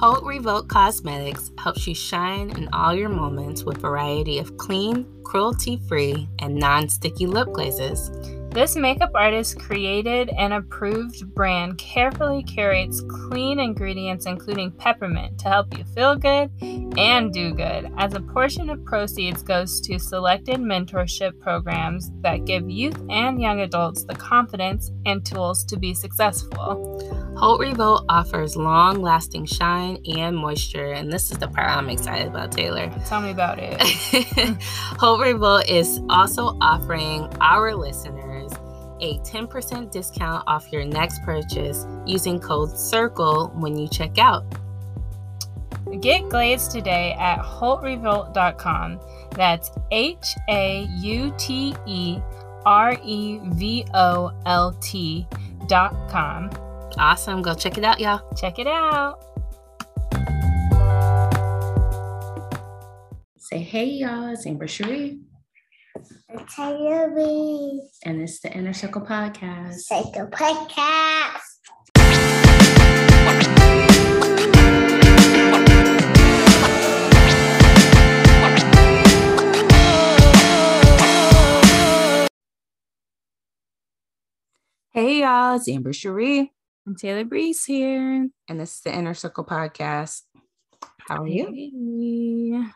Haute Revolt Cosmetics helps you shine in all your moments with variety of clean, cruelty-free, and non-sticky lip glazes. This makeup artist created and approved brand carefully curates clean ingredients, including peppermint, to help you feel good and do good, as a portion of proceeds goes to selected mentorship programs that give youth and young adults the confidence and tools to be successful. Haute Revolt offers long lasting shine and moisture, and this is the part I'm excited about, Taylor. Tell me about it. Haute Revolt is also offering our listeners a 10% discount off your next purchase using code CIRCLE when you check out. Get glazed today at HauteRevolt.com. That's H A U T E R E V O L T.com. Awesome. Go check it out, y'all. Check it out. Say hey, y'all. It's Amber Cherie. Taylor B. And it's the Inner Circle Podcast. Circle Podcast. Hey y'all, it's Amber Cherie. And Taylor Breeze here. And this is the Inner Circle Podcast. How are you? Hey.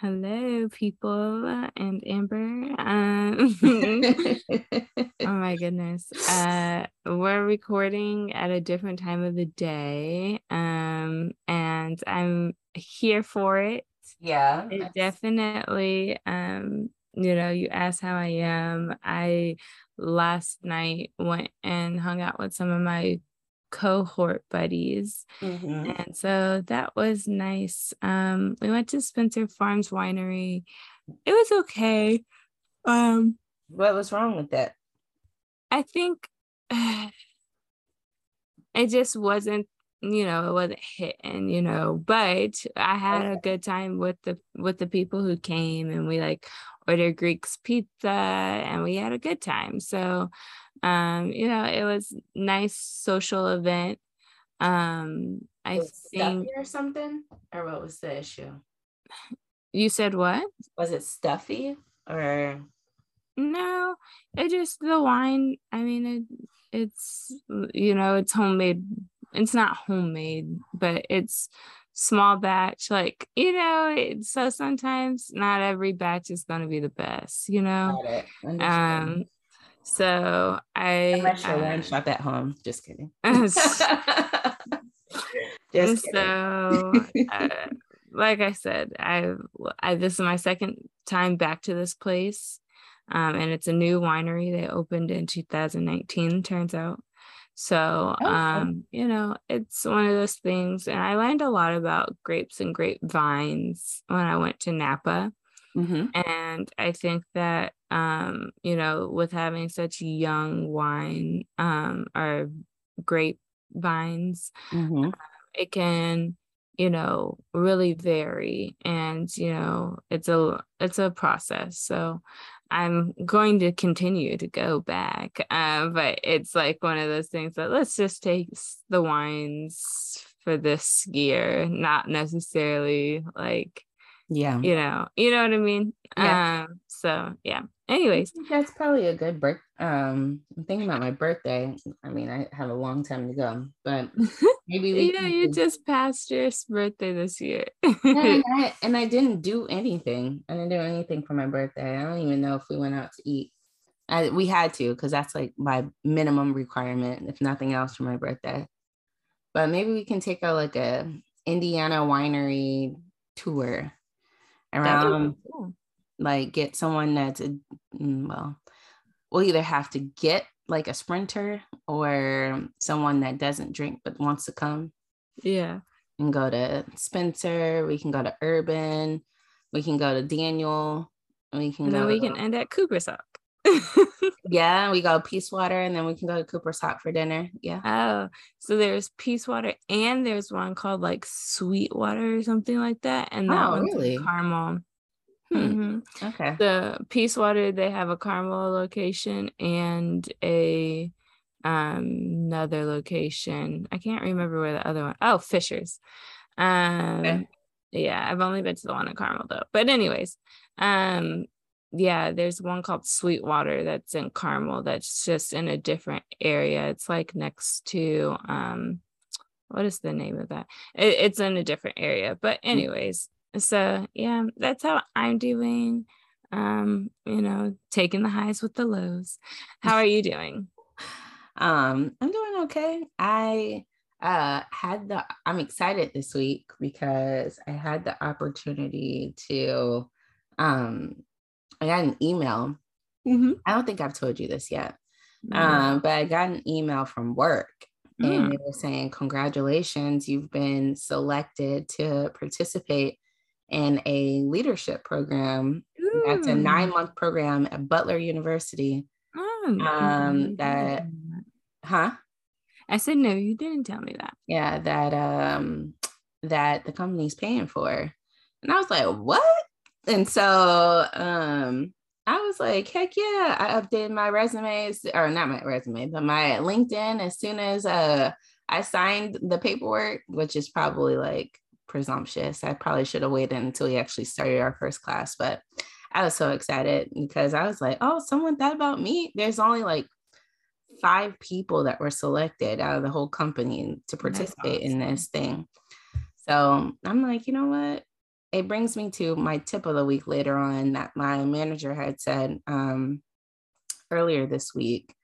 Hello, people, and Amber. Um, oh my goodness. Uh, we're recording at a different time of the day, um, and I'm here for it. Yeah, it definitely. Um, you know, you asked how I am. I last night went and hung out with some of my cohort buddies. Mm-hmm. And so that was nice. Um, we went to Spencer Farms Winery. It was okay. Um, what was wrong with that? I think uh, it just wasn't, you know, it wasn't hitting, you know, but I had a good time with the with the people who came and we like ordered Greek's pizza and we had a good time. So um you know it was nice social event. Um i think or something? Or what was the issue? You said what? Was it stuffy or? No it just the wine i mean it it's you know it's homemade. It's not homemade but it's small batch like you know it, so sometimes not every batch is going to be the best you know? Um so I unless you're uh, shop at home. Just kidding. Just kidding. So uh, like I said, I I this is my second time back to this place. Um, and it's a new winery they opened in 2019 turns out so oh, um you know it's one of those things and i learned a lot about grapes and grapevines when i went to napa Mm-hmm. And I think that, um, you know, with having such young wine um, or grape vines, mm-hmm. uh, it can, you know, really vary. And, you know, it's a, it's a process. So I'm going to continue to go back. Uh, but it's like one of those things that let's just take the wines for this year, not necessarily like yeah. You know you know what i mean? Yeah. um so yeah. Anyways. That's probably a good birth um i'm thinking about my birthday. I mean i have a long time to go but maybe we yeah you just passed your birthday this year. And, I, and i didn't do anything. I didn't do anything for my birthday. I don't even know if we went out to eat. I, we had to because that's like my minimum requirement if nothing else for my birthday. But maybe we can take a like a indiana winery tour around cool. like get someone that's a mm, well we'll either have to get like a sprinter or someone that doesn't drink but wants to come yeah. and go to spencer. We can go to urban. We can go to daniel. We can and go we can end at cooper's hawk yeah, we go Peace Water and then we can go to Cooper's Hawk for dinner. Yeah. Oh, so there's Peace Water and there's one called like Sweet Water or something like that. And that oh, one's really? Carmel. Hmm. Mm-hmm. Okay. The Peace Water, they have a Carmel location and a um another location. I can't remember where the other one. Oh, Fishers. Um, Okay. yeah, I've only been to the one in Carmel though. But anyways, um, yeah, there's one called Sweetwater that's in Carmel that's just in a different area. It's like next to um, what is the name of that? It, it's in a different area. But anyways, so yeah, that's how I'm doing. Um, you know, taking the highs with the lows. How are you doing? Um, I'm doing okay. I uh had the I'm excited this week because I had the opportunity to um I got an email. Mm-hmm. I don't think I've told you this yet. Um, but I got an email from work and Mm. they were saying, Congratulations, you've been selected to participate in a leadership program. That's a nine month program at Butler University. Oh, um, that- that. Huh? I said no, you didn't tell me that. Yeah, that um that the company's paying for. And I was like, what? And so um I was like, heck yeah. I updated my resumes, or not my resume, but my LinkedIn as soon as uh I signed the paperwork, which is probably like presumptuous. I probably should have waited until we actually started our first class, but I was so excited because I was like, oh, someone thought about me. There's only like five people that were selected out of the whole company to participate in this thing. So I'm like, you know what? It brings me to my tip of the week later on that my manager had said um, earlier this week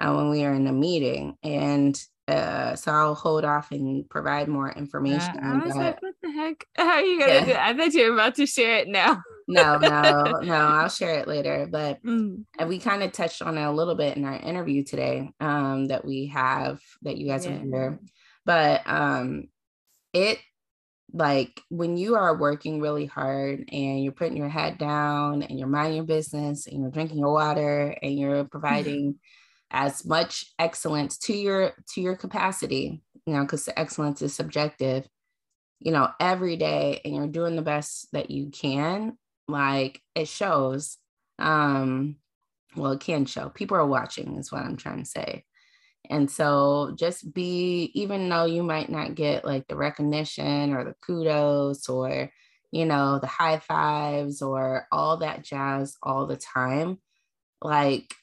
uh, when we were in a meeting. And uh, so I'll hold off and provide more information. Uh, I was but- like, what the heck? How are you gonna Yeah. do? I thought you were about to share it now. no, no, no, I'll share it later. But Mm. we kind of touched on it a little bit in our interview today um, that we have that you guys Yeah. hear. But um, it like when you are working really hard and you're putting your head down and you're minding your business and you're drinking your water and you're providing as much excellence to your to your capacity, you know, because excellence is subjective, you know, every day and you're doing the best that you can, like it shows. Um, well, it can show. People are watching, is what I'm trying to say. And so just be, even though you might not get like the recognition or the kudos or, you know, the high fives or all that jazz all the time, like,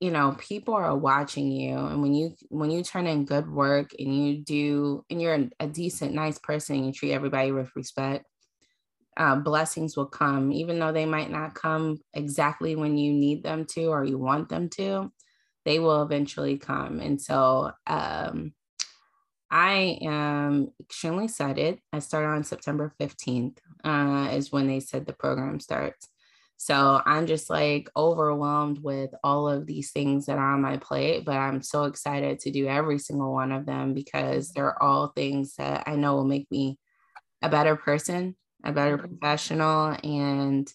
you know, people are watching you. And when you, when you turn in good work and you do, and you're a, decent, nice person, you treat everybody with respect, uh, blessings will come, even though they might not come exactly when you need them to or you want them to they will eventually come. And so um, I am extremely excited. I started on September 15th, uh, is when they said the program starts. So I'm just like overwhelmed with all of these things that are on my plate, but I'm so excited to do every single one of them because they're all things that I know will make me a better person, a better professional, and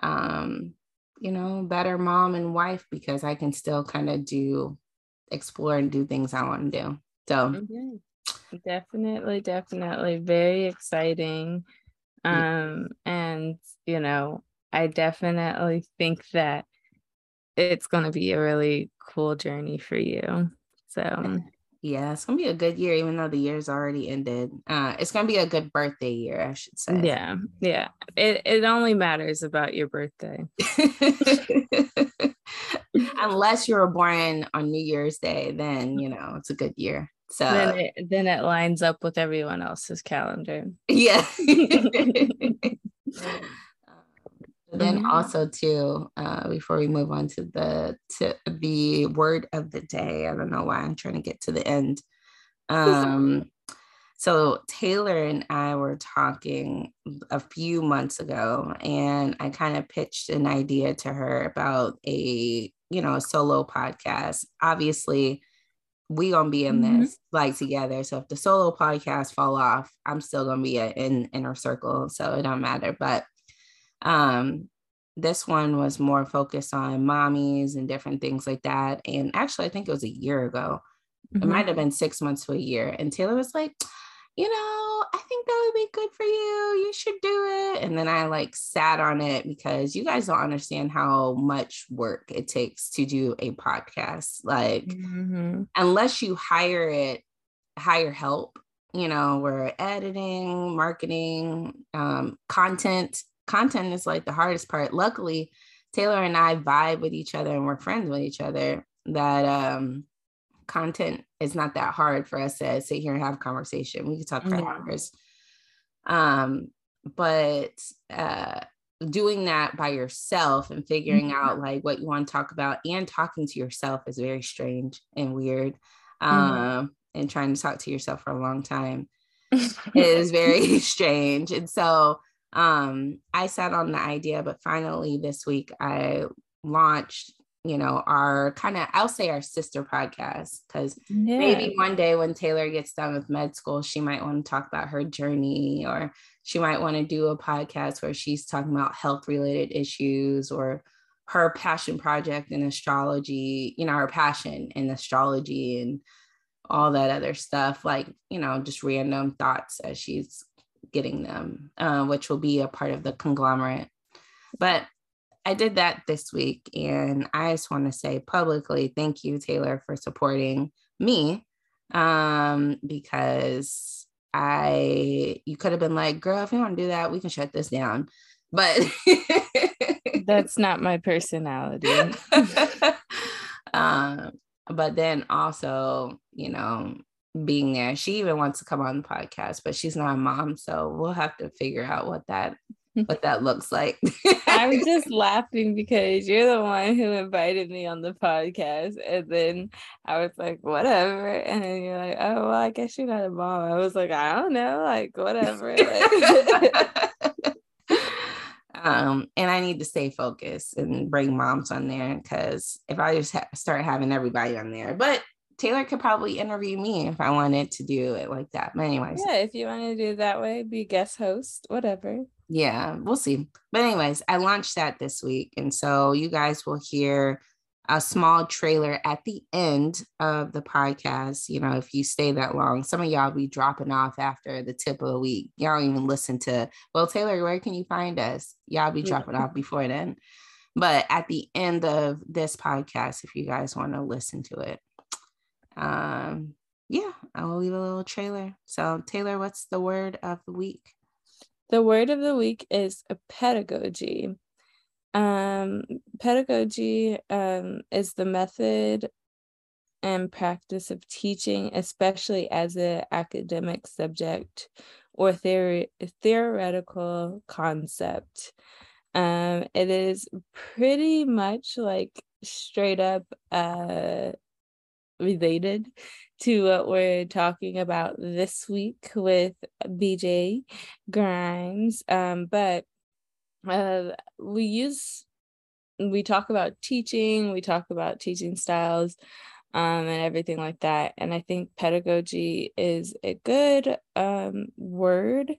um, you know, better mom and wife because I can still kind of do explore and do things I want to do. So Okay. Definitely, definitely very exciting. Um, and you know, I definitely think that it's gonna be a really cool journey for you. So yeah, it's gonna be a good year, even though the year's already ended. Uh, it's gonna be a good birthday year, I should say. yeah, yeah. It it only matters about your birthday. Unless you were born on New Year's Day, then you know it's a good year. So then it then it lines up with everyone else's calendar. yeah. then Mhm. also too, uh, before we move on to the to the word of the day, I don't know why I'm trying to get to the end. Um, so Taylor and I were talking a few months ago, and I kind of pitched an idea to her about a you know a solo podcast. Obviously, we gonna be in Mhm. this like together. So if the solo podcast fall off, I'm still gonna be a- in inner circle, so it don't matter. But um, this one was more focused on mommies and different things like that. And actually, I think it was a year ago it Mhm. might have been six months to a year. And Taylor was like, you know, I think that would be good for you. You should do it. And then I like sat on it because you guys don't understand how much work it takes to do a podcast. Like, Mhm. unless you hire it, hire help, you know, we're editing, marketing, um, content. Content is like the hardest part. Luckily, Taylor and I vibe with each other and we're friends with each other. That um, content is not that hard for us to sit here and have a conversation. We can talk for Yeah. hours. Um, but uh, doing that by yourself and figuring Mhm. out like what you want to talk about and talking to yourself is very strange and weird. Mhm. Um, and trying to talk to yourself for a long time is very strange. And so um I sat on the idea, but finally this week I launched, you know, our kind of I'll say our sister podcast because yeah. maybe one day when Taylor gets done with med school, she might want to talk about her journey, or she might want to do a podcast where she's talking about health related issues or her passion project in astrology, you know, her passion in astrology and all that other stuff, like, you know, just random thoughts as she's getting them, uh, which will be a part of the conglomerate. But I did that this week, and I just want to say publicly thank you, Taylor, for supporting me. Um, because I you could have been like, girl, if you want to do that, we can shut this down. But That's not my personality. um, but then also, you know, being there, she even wants to come on the podcast, but she's not a mom, so we'll have to figure out what that what that looks like. I'm just laughing because you're the one who invited me on the podcast. And then I was like, whatever. And then you're like, oh, well, I guess you're not a mom. I was like, I don't know, like, whatever. um, and I need to stay focused and bring moms on there because if I just ha- start having everybody on there, but Taylor could probably interview me if I wanted to do it like that. But anyways, yeah, if you want to do it that way, be guest host, whatever. yeah, we'll see. But anyways, I launched that this week, and so you guys will hear a small trailer at the end of the podcast. You know, if you stay that long, some of y'all be dropping off after the tip of the week. Y'all don't even listen to. Well, Taylor, where can you find us? Y'all be Yeah. dropping off before then. But at the end of this podcast, if you guys want to listen to it, um, yeah, I'll leave a little trailer. So, Taylor, what's the word of the week? The word of the week is pedagogy. Um, pedagogy um, is the method and practice of teaching, especially as an academic subject or theory, theoretical concept. Um, it is pretty much like straight up uh, related to what we're talking about this week with BJ Grimes. Um, but uh, we use we talk about teaching, we talk about teaching styles, um, and everything like that. And I think pedagogy is a good um word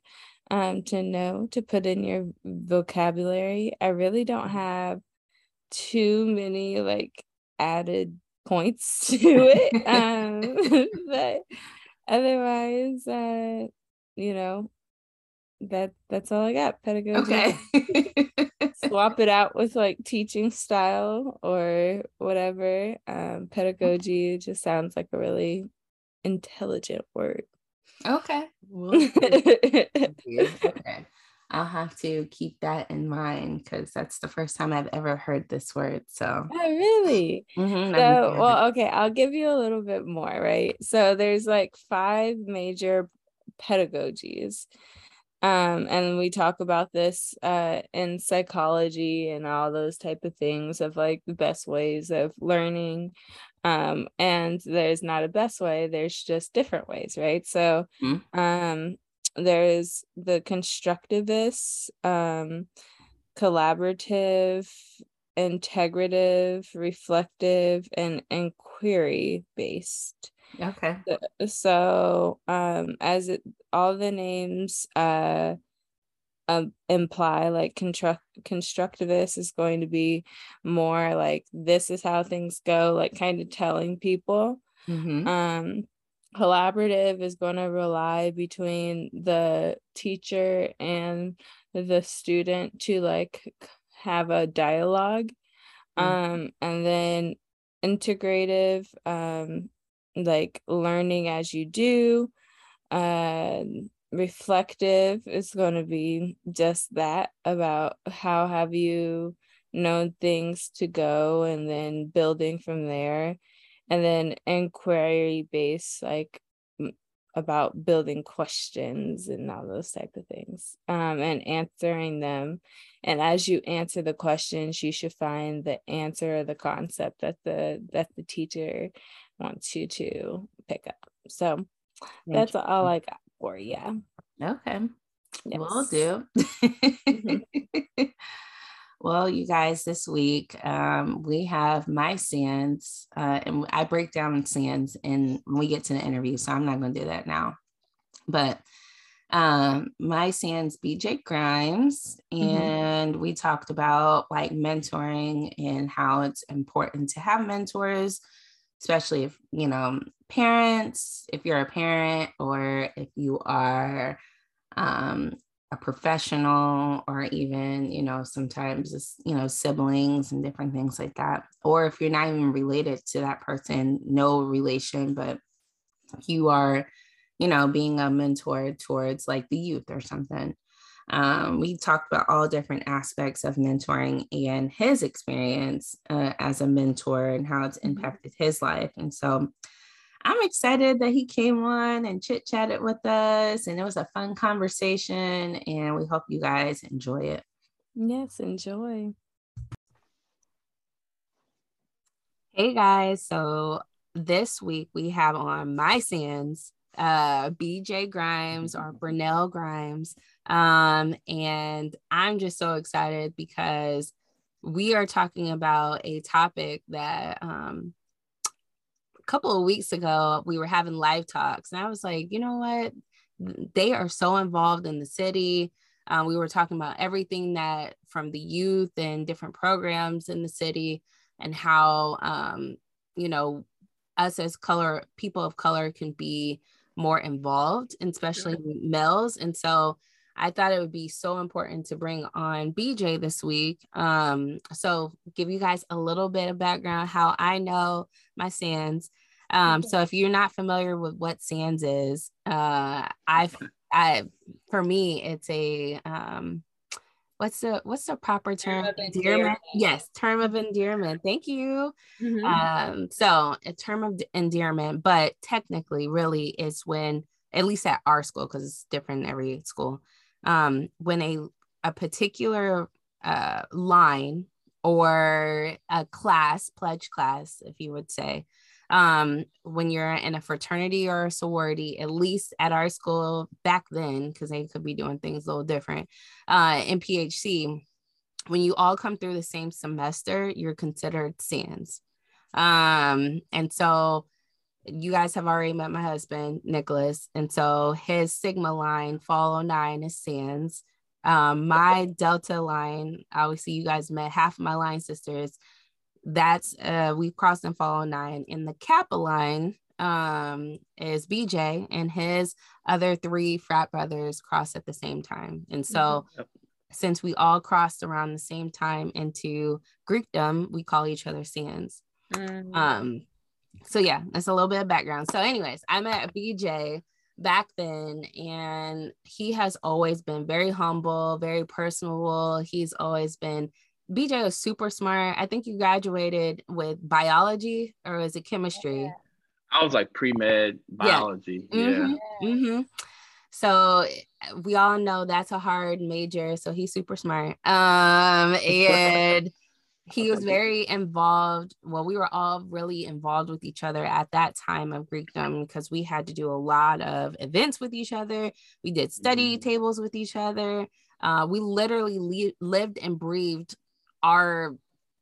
um to know to put in your vocabulary. I really don't have too many like added points to it. um but otherwise uh you know that that's all I got. Pedagogy. Okay. Swap it out with like teaching style or whatever. Um, pedagogy just sounds like a really intelligent word. okay. Well, okay. I'll have to keep that in mind because that's the first time I've ever heard this word. So, Oh, really? Mhm, So, well, okay, I'll give you a little bit more, right? So, there's like five major pedagogies. Um, and we talk about this uh, in psychology and all those type of things of like the best ways of learning. Um, and there's not a best way, there's just different ways, right? So, Mhm. um, there's the constructivist, um, collaborative, integrative, reflective, and inquiry based. okay. So- um, as it all the names uh um, imply, like construct constructivist is going to be more like this is how things go, like kind of telling people. Mhm. Um, collaborative is going to rely between the teacher and the student to like have a dialogue. Mm. Um, and then integrative, um, like learning as you do. uh, reflective is going to be just that about how have you known things to go and then building from there and then inquiry based like about building questions and all those type of things um, and answering them. And as you answer the questions you should find the answer or the concept that the that the teacher wants you to pick up. So that's all i got for you okay. Yes. will do. Mm-hmm. Well, you guys, this week um, we have my SANS, uh, and I break down SANS and we get to the interview, so I'm not going to do that now. But um, my SANS BJ Grimes, mm-hmm. and mm-hmm. we talked about like mentoring and how it's important to have mentors, especially if you know parents, if you're a parent, or if you are um, a professional or even you know sometimes it's you know siblings and different things like that. Or if you're not even related to that person no relation but you are you know being a mentor towards like the youth or something. Um, we talked about all different aspects of mentoring and his experience uh, as a mentor and how it's mm-hmm. impacted his life. And so I'm excited that he came on and chit chatted with us. And it was a fun conversation. And we hope you guys enjoy it. Yes, enjoy. Hey guys. So this week we have on my SANS uh BJ Grimes or Burnell Grimes. Um, and I'm just so excited because we are talking about a topic that um couple of weeks ago, we were having live talks, and I was like, you know what? They are so involved in the city. Um, we were talking about everything that from the youth and different programs in the city, and how um, you know us as color people of color can be more involved, especially males. And so I thought it would be so important to bring on BJ this week. Um, so give you guys a little bit of background how I know my SANS. Um, so if you're not familiar with what SANS is, uh, I've I for me it's a um, what's the what's the proper term? term endearment? Yes, term of endearment. Thank you. Mm-hmm. Um, so a term of endearment, but technically, really, is when at least at our school because it's different in every school um, when a, a particular uh, line or a class, pledge class, if you would say, um, when you're in a fraternity or a sorority, at least at our school back then, because they could be doing things a little different, uh, in PHC, when you all come through the same semester, you're considered SANS. Um, and so you guys have already met my husband, Nicholas. And so his Sigma line, follow nine is SANS. Um, my Delta line, obviously, you guys met half of my line sisters. That's uh, we crossed and follow nine. In the Kappa line um, is BJ, and his other three frat brothers crossed at the same time. And so, mm-hmm. since we all crossed around the same time into Greekdom, we call each other SANS. Mm-hmm. Um, so yeah, that's a little bit of background. So, anyways, I met BJ back then, and he has always been very humble, very personable. He's always been BJ was super smart. I think you graduated with biology or is it chemistry? I was like pre med biology. Yeah. Mm-hmm. yeah. Mm-hmm. So we all know that's a hard major. So he's super smart. Um, and he was very involved. Well, we were all really involved with each other at that time of Greekdom because we had to do a lot of events with each other. We did study mm-hmm. tables with each other. Uh, we literally li- lived and breathed our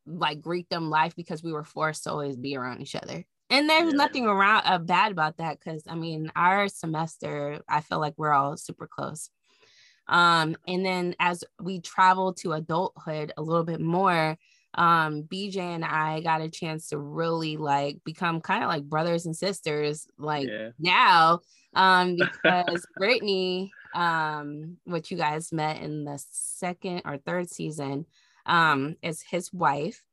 like Greekdom life because we were forced to always be around each other. And there's yeah. nothing around uh, bad about that because I mean, our semester, I feel like we're all super close. Um, and then as we travel to adulthood a little bit more, um BJ and I got a chance to really like become kind of like brothers and sisters like yeah. now um because Brittany um which you guys met in the second or third season um is his wife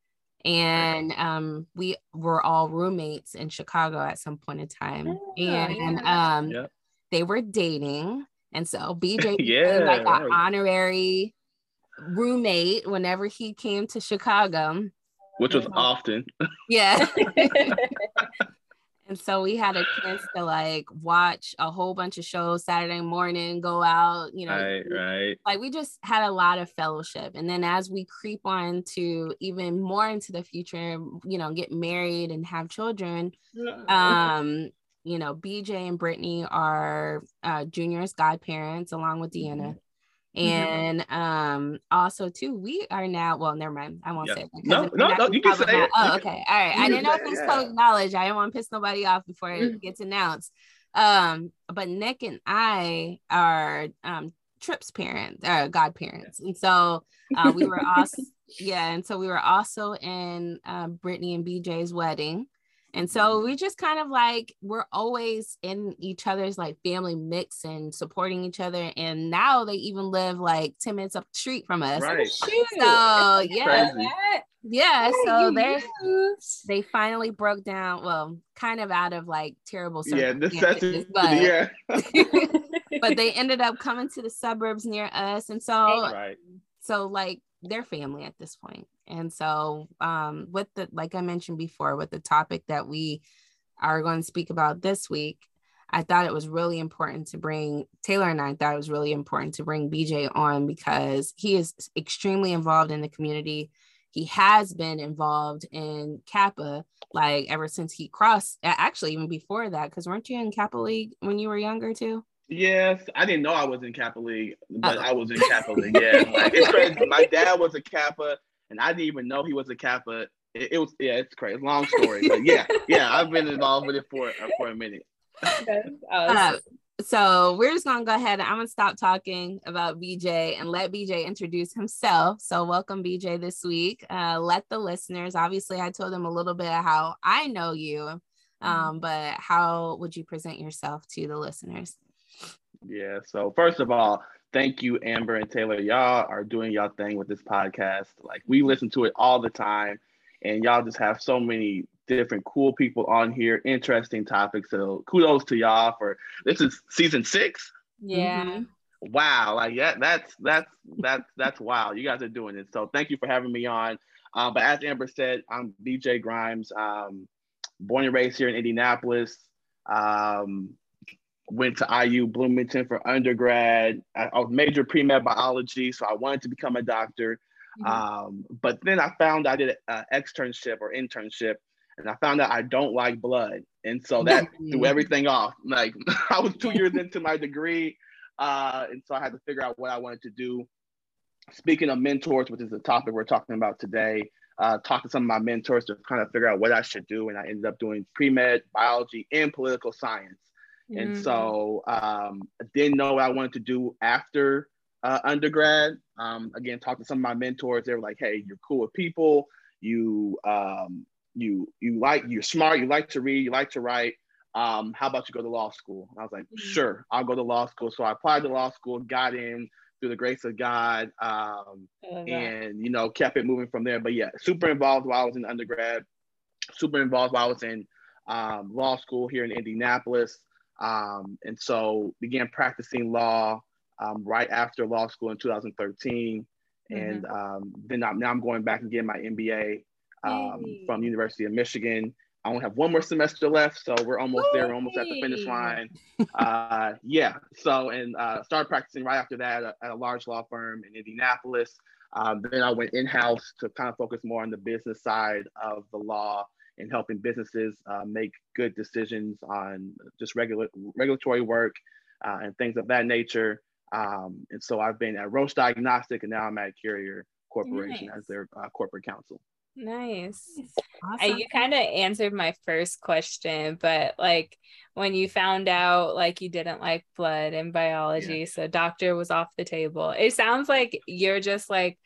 and um we were all roommates in Chicago at some point in time oh, and yeah. um they were dating. And so BJ Yeah, like right. an honorary roommate whenever he came to Chicago. which was often. Yeah. and so we had a chance to like watch a whole bunch of shows Saturday morning, go out, you know, Right, right. like we just had a lot of fellowship. And then as we creep on to even more into the future you know get married and have children um you know bj and brittany are uh junior's godparents along with deanna and um also too we are now well never mind i won't Yeah. say it No, no, no, you can say it. oh okay all right you i didn't know if it, yeah. public knowledge i didn't want to piss nobody off before it gets announced um but nick and i are um trips parents uh godparents and so uh, we were also yeah and so we were also in uh, brittany and bj's wedding and so we just kind of like we're always in each other's like family mix and supporting each other and now they even live like 10 minutes up the street from us Right. so yeah Crazy. yeah so they they they finally broke down well kind of out of like terrible Yeah, circumstances, necessity. but Yeah. but they ended up coming to the suburbs near us and so right. so like they're family at this point. And so um with the like i mentioned before with the topic that we are going to speak about this week i thought it was really important to bring taylor and i thought it was really important to bring bj on because he is extremely involved in the community. He has been involved in kappa like ever since he crossed actually even before that because weren't you in kappa league when you were younger too Yes, I didn't know I was in Kappa League, but Uh-oh. I was in Kappa League. Yeah, like, it's crazy. My dad was a Kappa, and I didn't even know he was a Kappa. It, it was yeah, it's crazy. Long story, but yeah, yeah, I've been involved with it for uh, for a minute. Uh, so we're just gonna go ahead. And I'm gonna stop talking about BJ and let BJ introduce himself. So welcome BJ this week. Uh, let the listeners. Obviously, I told them a little bit of how I know you, um, but how would you present yourself to the listeners? Yeah. So first of all, thank you, Amber and Taylor. Y'all are doing y'all thing with this podcast. Like we listen to it all the time, and y'all just have so many different cool people on here, interesting topics. So kudos to y'all for this is season six. yeah Mhm. Wow, like yeah, that's that's that's that's wow. You guys are doing it. So thank you for having me on. Uh, but as Amber said, I'm BJ Grimes. Um, born and raised here in Indianapolis. Um, went to IU Bloomington for undergrad. I, I was major pre med biology, so I wanted to become a doctor. Um, but then I found I did an externship or internship, and I found out I don't like blood, and so that threw everything off. Like I was two years into my degree, uh, and so I had to figure out what I wanted to do. Speaking of mentors, which is the topic we're talking about today, uh, talked to some of my mentors to kind of figure out what I should do, and I ended up doing pre med biology and political science. And Mm. so um, I didn't know what I wanted to do after uh, undergrad. Um, again, talked to some of my mentors. They were like, "Hey, you're cool with people. You um, you you like you're smart. You like to read. You like to write. Um, how about you go to law school?" And I was like, Mhm. "Sure, I'll go to law school." So I applied to law school, got in through the grace of God, um, I love that. and you know kept it moving from there. But yeah, super involved while I was in undergrad. Super involved while I was in um, law school here in Indianapolis. Um, and so began practicing law um, right after law school in 2013. And um, then I'm, now I'm going back and getting my MBA um, from University of Michigan. I only have one more semester left, so we're almost there. We're almost at the finish line. Uh, yeah. So and uh, started practicing right after that at a, at a large law firm in Indianapolis. Um, then I went in house to kind of focus more on the business side of the law and helping businesses uh, make good decisions on just regular regulatory work uh, and things of that nature. Um, and so I've been at Roche Diagnostic, and now I'm at Carrier Corporation Nice. as their uh, corporate counsel. nice I, Awesome. you kind of answered my first question, but like when you found out like you didn't like blood and biology, so doctor was off the table. It sounds like you're just like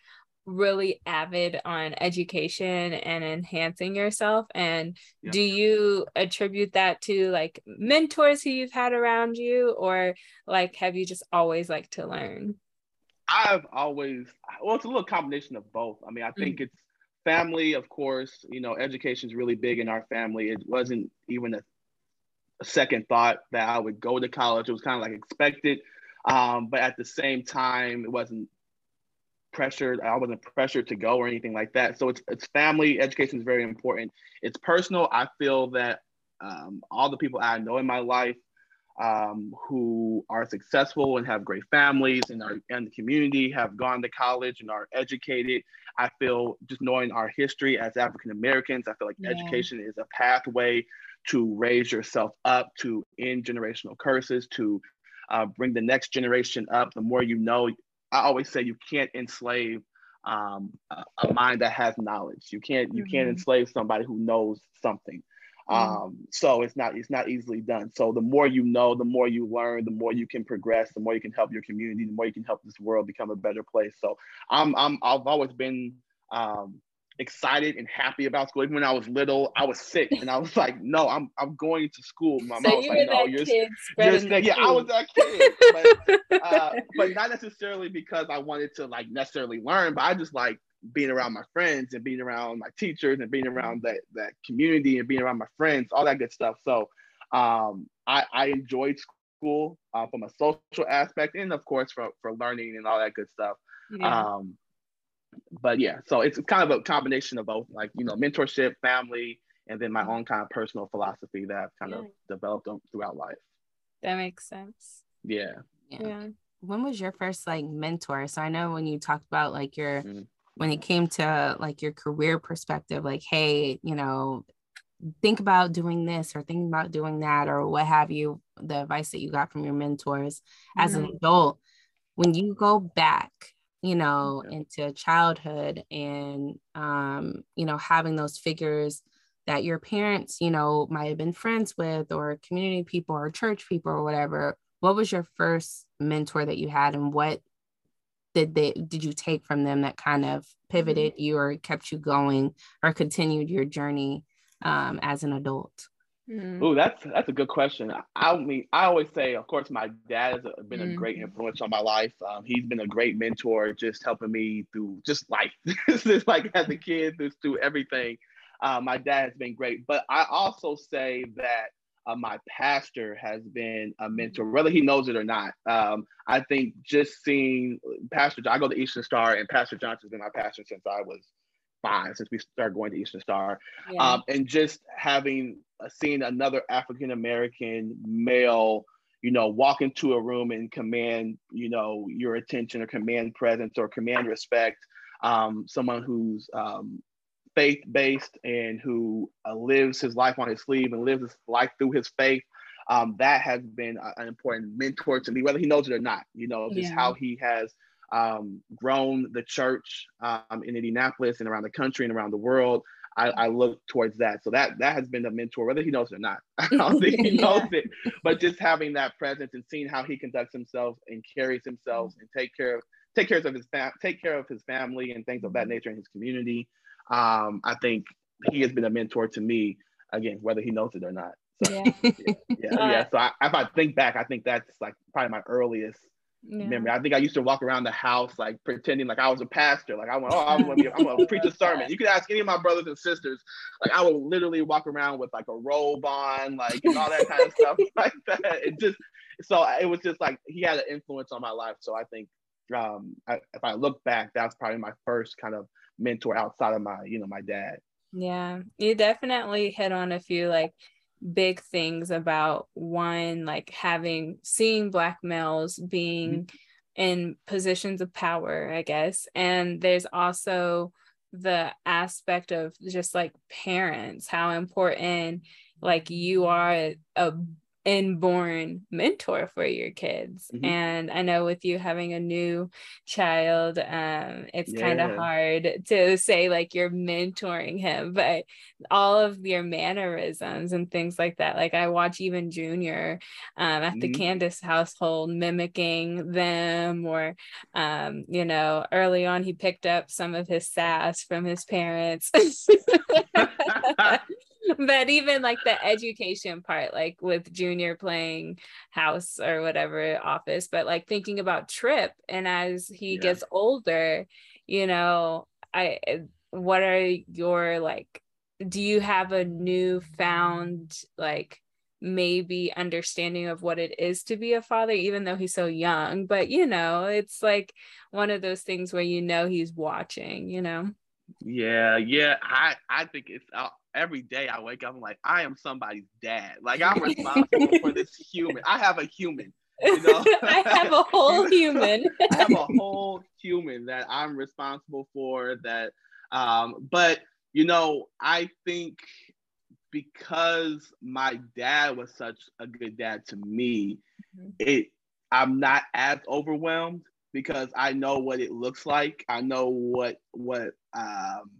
really avid on education and enhancing yourself. And Yeah. do you attribute that to like mentors who you've had around you, or like have you just always liked to learn? I've always, well, it's a little combination of both. I mean, I think it's family, of course. You know, education is really big in our family. It wasn't even a, a second thought that I would go to college. It was kind of like expected, um, but at the same time, it wasn't pressured. I wasn't pressured to go or anything like that. So it's it's family education is very important. It's personal. I feel that um, all the people I know in my life um, who are successful and have great families and are in the community have gone to college and are educated. I feel just knowing our history as African Americans, I feel like yeah. education is a pathway to raise yourself up, to end generational curses, to uh, bring the next generation up. The more you know, I always say you can't enslave um, a, a, mind that has knowledge. You can't you mm-hmm. can't enslave somebody who knows something. Mm-hmm. Um, so it's not it's not easily done. So the more you know, the more you learn, the more you can progress, the more you can help your community, the more you can help this world become a better place. So I'm I'm I've always been um, excited and happy about school. Even when I was little, I was sick and I was like, no, I'm I'm going to school. My so mom was like, no, you're, you're yeah, I was that kid. But, uh, but not necessarily because I wanted to like necessarily learn, but I just like being around my friends and being around my teachers and being around that that community and being around my friends, all that good stuff. So um, I, I enjoyed school uh, from a social aspect and of course for, for learning and all that good stuff. Yeah. Um, but yeah, so it's kind of a combination of both, like you know, mentorship, family, and then my own kind of personal philosophy that I've kind yeah. of developed throughout life. That makes sense. Yeah. yeah. yeah. When was your first like mentor? So I know when you talked about like your mm-hmm. when it came to like your career perspective, like, hey, you know, think about doing this or think about doing that or what have you, the advice that you got from your mentors mm-hmm. as an mm-hmm. adult. When you go back you know, okay. into childhood and, um, you know, having those figures that your parents, you know, might have been friends with or community people or church people or whatever. What was your first mentor that you had and what did they did you take from them that kind of mm-hmm. pivoted you or kept you going or continued your journey um, as an adult? Mm. Oh, that's that's a good question. I mean, I always say, of course, my dad has been a great mm-hmm. influence on my life. Um, he's been a great mentor, just helping me through just life, just like as a kid, through, through everything. Uh, my dad has been great, but I also say that uh, my pastor has been a mentor, whether he knows it or not. Um, I think just seeing Pastor, I go to Eastern Star, and Pastor Johnson's been my pastor since I was five since we started going to Eastern Star, yeah. um, and just having uh, seen another African American male, you know, walk into a room and command, you know, your attention or command presence or command respect. Um, someone who's um, faith based and who uh, lives his life on his sleeve and lives his life through his faith. Um, that has been a, an important mentor to me, whether he knows it or not. You know, just yeah. how he has um, grown the church um, in Indianapolis and around the country and around the world. I, I, look towards that. So that that has been a mentor, whether he knows it or not. I don't think he knows yeah. it, but just having that presence and seeing how he conducts himself and carries himself and take care of take care of his fam- take care of his family and things of that nature in his community. Um, I think he has been a mentor to me again, whether he knows it or not. So, yeah, yeah, yeah, yeah. So I, if I think back, I think that's like probably my earliest yeah. memory. I think I used to walk around the house like pretending like I was a pastor. Like I went, oh, I'm gonna, be, I'm gonna preach a sermon. You could ask any of my brothers and sisters. Like I would literally walk around with like a robe on, like and all that kind of stuff like that. It just so it was just like he had an influence on my life. So I think um, I, if I look back, that's probably my first kind of mentor outside of my, you know, my dad. Yeah, you definitely hit on a few like big things about one like having seeing black males being mm-hmm. in positions of power i guess and there's also the aspect of just like parents how important like you are a inborn mentor for your kids mm-hmm. and i know with you having a new child um it's yeah. kind of hard to say like you're mentoring him but all of your mannerisms and things like that like i watch even junior um at mm-hmm. the candace household mimicking them or um you know early on he picked up some of his sass from his parents but even like the education part, like with Junior playing house or whatever office, but like thinking about Trip and as he yeah. gets older, you know, I what are your like do you have a new found like maybe understanding of what it is to be a father even though he's so young but you know it's like one of those things where you know he's watching you know yeah yeah i i think it's uh, every day i wake up i'm like i am somebody's dad like i'm responsible for this human i have a human you know? i have a whole human i have a whole human that i'm responsible for that um but you know i think because my dad was such a good dad to me, mm-hmm. it I'm not as overwhelmed because I know what it looks like. I know what what um,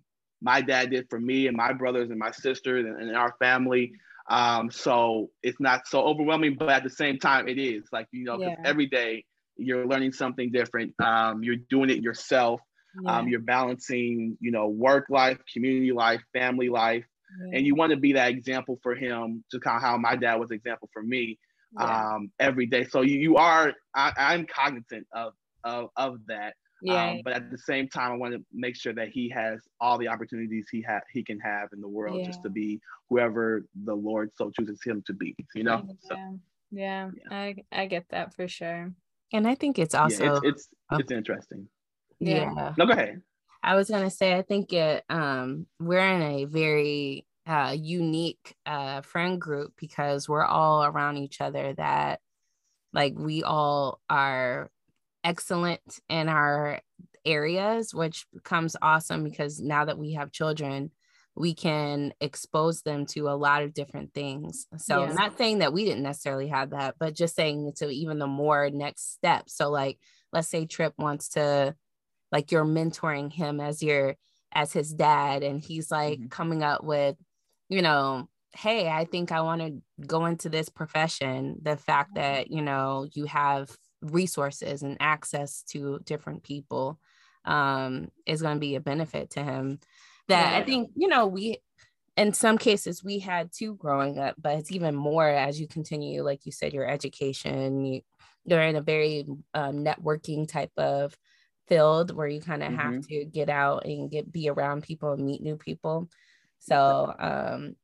my dad did for me and my brothers and my sisters and, and our family. Um, so it's not so overwhelming, but at the same time, it is like you know, yeah. every day you're learning something different. Um, you're doing it yourself. Yeah. Um, you're balancing, you know, work life, community life, family life, yeah. and you want to be that example for him to kind of how my dad was example for me um, every day so you, you are I, am cognizant of, of of that yeah. Um, but at the same time, I want to make sure that he has all the opportunities he ha- he can have in the world yeah. just to be whoever the Lord so chooses him to be. You know. Yeah, so, yeah. yeah. I I get that for sure. And I think it's also yeah, it's it's, oh. it's interesting. Yeah. No, go ahead. I was gonna say I think it um we're in a very uh unique uh friend group because we're all around each other that like we all are excellent in our areas which becomes awesome because now that we have children we can expose them to a lot of different things so yes. not saying that we didn't necessarily have that but just saying to even the more next step so like let's say trip wants to like you're mentoring him as your as his dad and he's like mm-hmm. coming up with you know hey i think i want to go into this profession the fact mm-hmm. that you know you have resources and access to different people um, is going to be a benefit to him that yeah. i think you know we in some cases we had too growing up but it's even more as you continue like you said your education you, you're in a very um, networking type of field where you kind of mm-hmm. have to get out and get be around people and meet new people. So um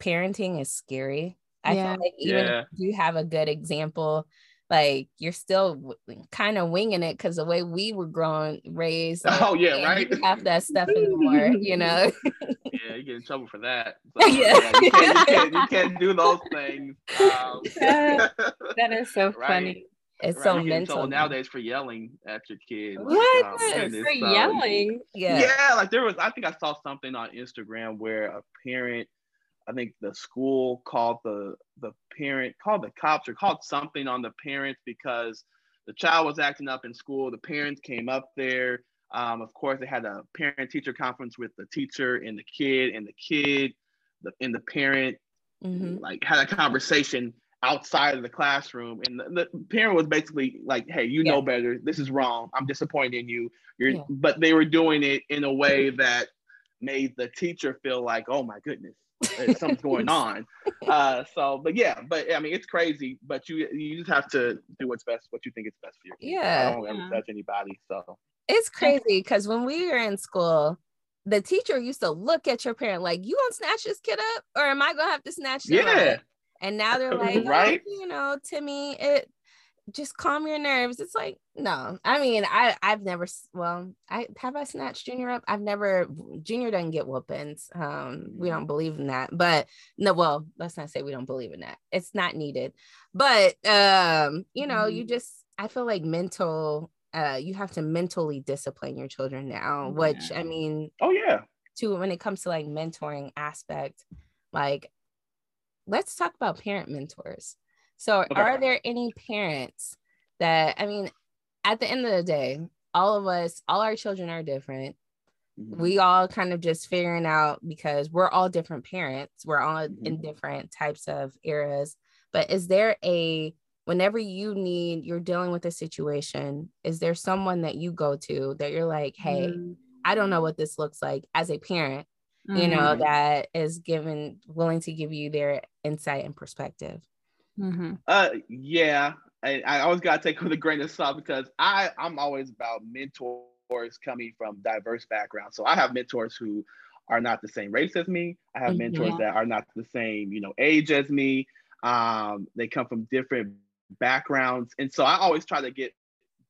parenting is scary. I yeah. feel like even yeah. if you have a good example, like you're still kind of winging it because the way we were growing, raised. Like, oh yeah, right. Have that stuff anymore, you know. yeah, you get in trouble for that. So, yeah, yeah you, can't, you, can't, you, can't, do those things. Um, that is so right. funny. It's right, so mental nowadays for yelling at your kids. What um, for yelling? Yeah, yeah. Like there was, I think I saw something on Instagram where a parent, I think the school called the the parent called the cops or called something on the parents because the child was acting up in school. The parents came up there. Um, of course, they had a parent teacher conference with the teacher and the kid, and the kid, the and the parent, mm-hmm. like had a conversation outside of the classroom and the, the parent was basically like hey you yeah. know better this is wrong i'm disappointed in you you're yeah. but they were doing it in a way that made the teacher feel like oh my goodness something's going on uh so but yeah but i mean it's crazy but you you just have to do what's best what you think is best for your kids. yeah i don't ever touch anybody so it's crazy because when we were in school the teacher used to look at your parent like you gonna snatch this kid up or am i gonna have to snatch them yeah up? And now they're like, right? Oh, you know, Timmy, it just calm your nerves. It's like, no, I mean, I I've never well, I have I snatched Junior up. I've never Junior doesn't get whoopings. Um, we don't believe in that, but no, well, let's not say we don't believe in that. It's not needed, but um, you know, mm-hmm. you just I feel like mental. Uh, you have to mentally discipline your children now, which I mean, oh yeah, to when it comes to like mentoring aspect, like let's talk about parent mentors. So, okay. are there any parents that, I mean, at the end of the day, all of us, all our children are different. Mm-hmm. We all kind of just figuring out because we're all different parents, we're all mm-hmm. in different types of eras. But is there a, whenever you need, you're dealing with a situation, is there someone that you go to that you're like, hey, mm-hmm. I don't know what this looks like as a parent, you know, mm-hmm. that is given willing to give you their insight and perspective. Mm-hmm. Uh, yeah, I, I always gotta take with a grain of salt because I I'm always about mentors coming from diverse backgrounds. So I have mentors who are not the same race as me. I have mentors yeah. that are not the same, you know, age as me. Um, they come from different backgrounds, and so I always try to get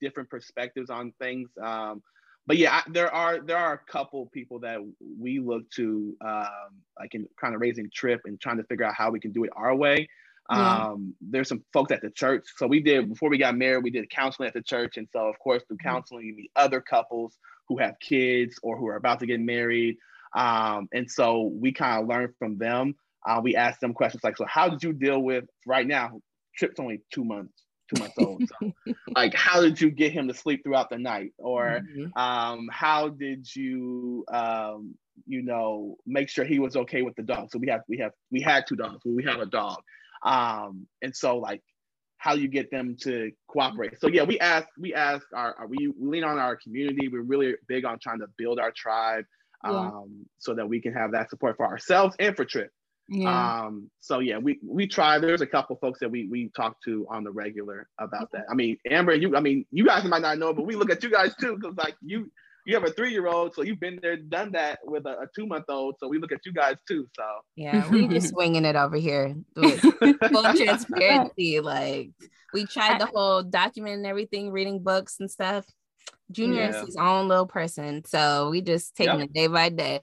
different perspectives on things. Um, but yeah, I, there are there are a couple people that we look to, um, like in kind of raising Trip and trying to figure out how we can do it our way. Yeah. Um, there's some folks at the church. So we did before we got married, we did counseling at the church, and so of course through Mm-hmm. counseling you meet other couples who have kids or who are about to get married. Um, and so we kind of learn from them. Uh, we ask them questions like, so how did you deal with right now? Trip's only two months, two months old. So like, how did you get him to sleep throughout the night? Or Mhm. um, how did you, um, you know, make sure he was okay with the dog? So we have, we have, we had two dogs. We have a dog. Um, and so like, how you get them to cooperate. So yeah, we ask, we ask our, our we, lean on our community. We're really big on trying to build our tribe Yeah. um, so that we can have that support for ourselves and for Trip. Yeah. Um, so yeah, we we try. There's a couple folks that we we talk to on the regular about that. I mean, Amber, you I mean, you guys might not know, but we look at you guys too, because like you you have a three year old, so you've been there, done that with a, a two month old. So we look at you guys too. So Yeah, we just swinging it over here. Full transparency. Like we tried the whole document and everything, reading books and stuff. Junior Yeah. is his own little person. So we just taking Yep. it day by day.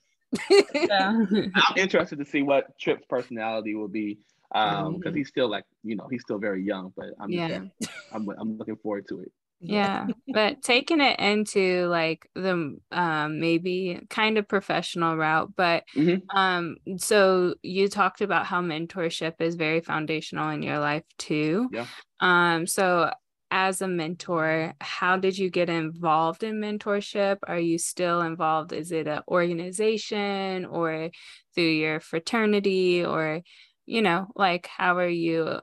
Yeah. I'm interested to see what Trip's personality will be. Um, because Mhm. he's still like, you know, he's still very young, but I'm Yeah. I'm I'm looking forward to it. Yeah but taking it into like the um maybe kind of professional route but Mhm. um so you talked about how mentorship is very foundational in your life too Yeah. um so as a mentor how did you get involved in mentorship are you still involved is it an organization or through your fraternity or you know like how are you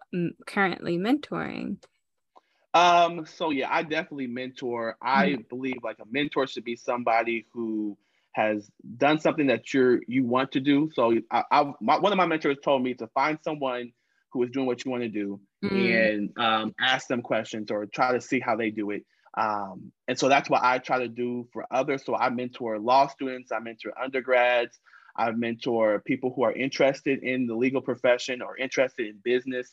currently mentoring Um, so yeah, I definitely mentor. I believe like a mentor should be somebody who has done something that you're you want to do. So I, I my, one of my mentors told me to find someone who is doing what you want to do Mm. and um, ask them questions or try to see how they do it. Um, and so that's what I try to do for others. So I mentor law students, I mentor undergrads, I mentor people who are interested in the legal profession or interested in business.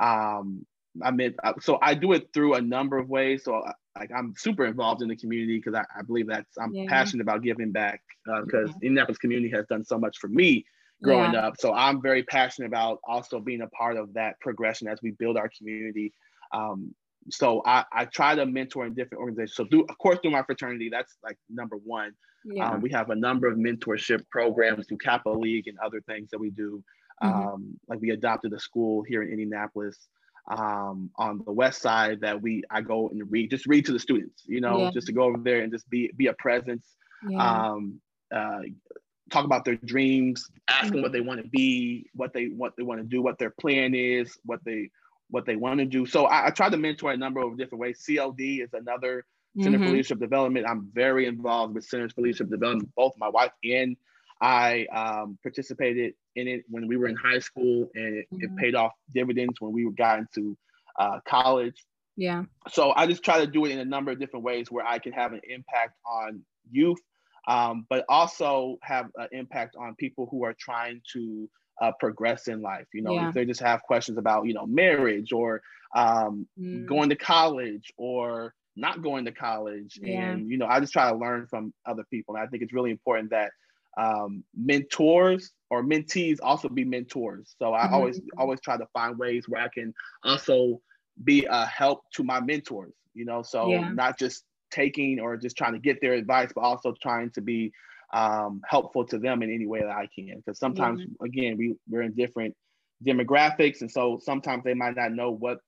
Um, I mean, uh, so I do it through a number of ways. So uh, like I'm super involved in the community because I, I believe that's I'm Yeah. passionate about giving back because Indianapolis community has done so much for me growing up. So I'm very passionate about also being a part of that progression as we build our community. Um, so I, I try to mentor in different organizations. So do of course through my fraternity, that's like number one. yeah Um, we have a number of mentorship programs through Kappa League and other things that we do. Mhm. Um, like we adopted a school here in Indianapolis um, on the west side that we I go and read, just read to the students, you know, Yeah. just to go over there and just be be a presence. yeah Um, uh, talk about their dreams, ask Mm-hmm. them what they want to be, what they what they want to do, what their plan is, what they what they want to do. So I, I try to mentor a number of different ways. CLD is another Center for Mhm. Leadership Development. I'm very involved with Centers for Leadership Development. Both my wife and I um, participated in it when we were in high school, and it, it Mhm. paid off dividends when we got into uh, college. yeah So I just try to do it in a number of different ways where I can have an impact on youth, um, but also have an impact on people who are trying to uh, progress in life. You know, Yeah. if they just have questions about, you know, marriage or um, Mm. going to college or not going to college. Yeah. And, you know, I just try to learn from other people. And I think it's really important that um, mentors or mentees also be mentors. So I Mhm. always, always try to find ways where I can also be a help to my mentors, you know, so Yeah. not just taking or just trying to get their advice, but also trying to be um, helpful to them in any way that I can. Because sometimes, again, we, we're in different demographics. And so sometimes they might not know what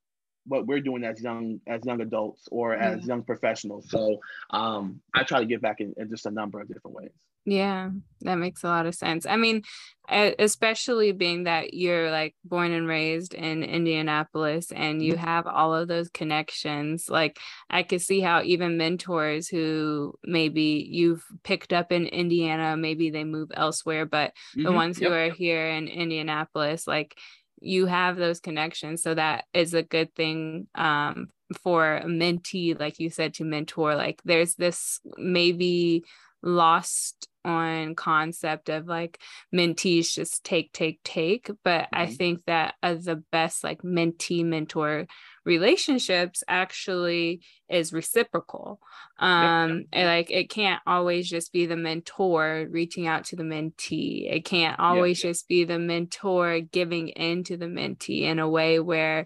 what we're doing as young as young adults or as young professionals. So um, I try to give back in, in just a number of different ways. Yeah, that makes a lot of sense. I mean, especially being that you're like born and raised in Indianapolis and you have all of those connections, like I could see how even mentors who maybe you've picked up in Indiana, maybe they move elsewhere, but the Mhm. ones who Yep. are here in Indianapolis, like you have those connections. So that is a good thing um, for a mentee, like you said, to mentor. Like there's this maybe lost on concept of like mentees just take take take but mm-hmm. i think that the best like mentee mentor relationships actually is reciprocal um yep. like it can't always just be the mentor reaching out to the mentee it can't always just be the mentor giving in to the mentee in a way where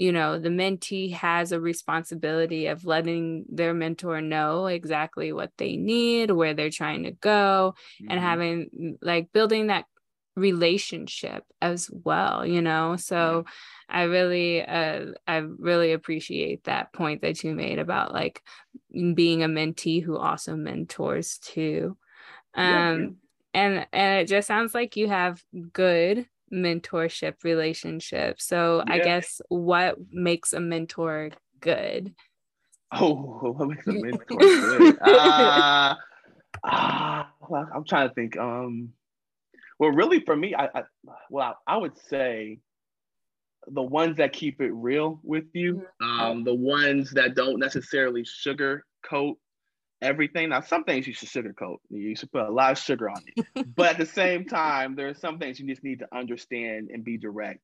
you know the mentee has a responsibility of letting their mentor know exactly what they need where they're trying to go mm-hmm. and having like building that relationship as well you know so yeah. i really uh i really appreciate that point that you made about like being a mentee who also mentors too um yeah. and and it just sounds like you have good mentorship relationship. So yeah. I guess what makes a mentor good? Oh, what makes a mentor good? uh, uh, well, I'm trying to think. Um, well, really, for me, I, I well, I, I, would say the ones that keep it real with you, mm-hmm. um, the ones that don't necessarily sugarcoat everything. Now, some things you should sugarcoat. You should put a lot of sugar on it. but at the same time, there are some things you just need to understand and be direct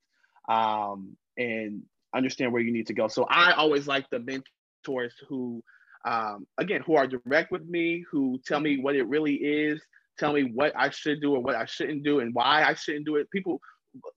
um, and understand where you need to go. So I always like the mentors who, um, again, who are direct with me, who tell me what it really is, tell me what I should do or what I shouldn't do and why I shouldn't do it. People,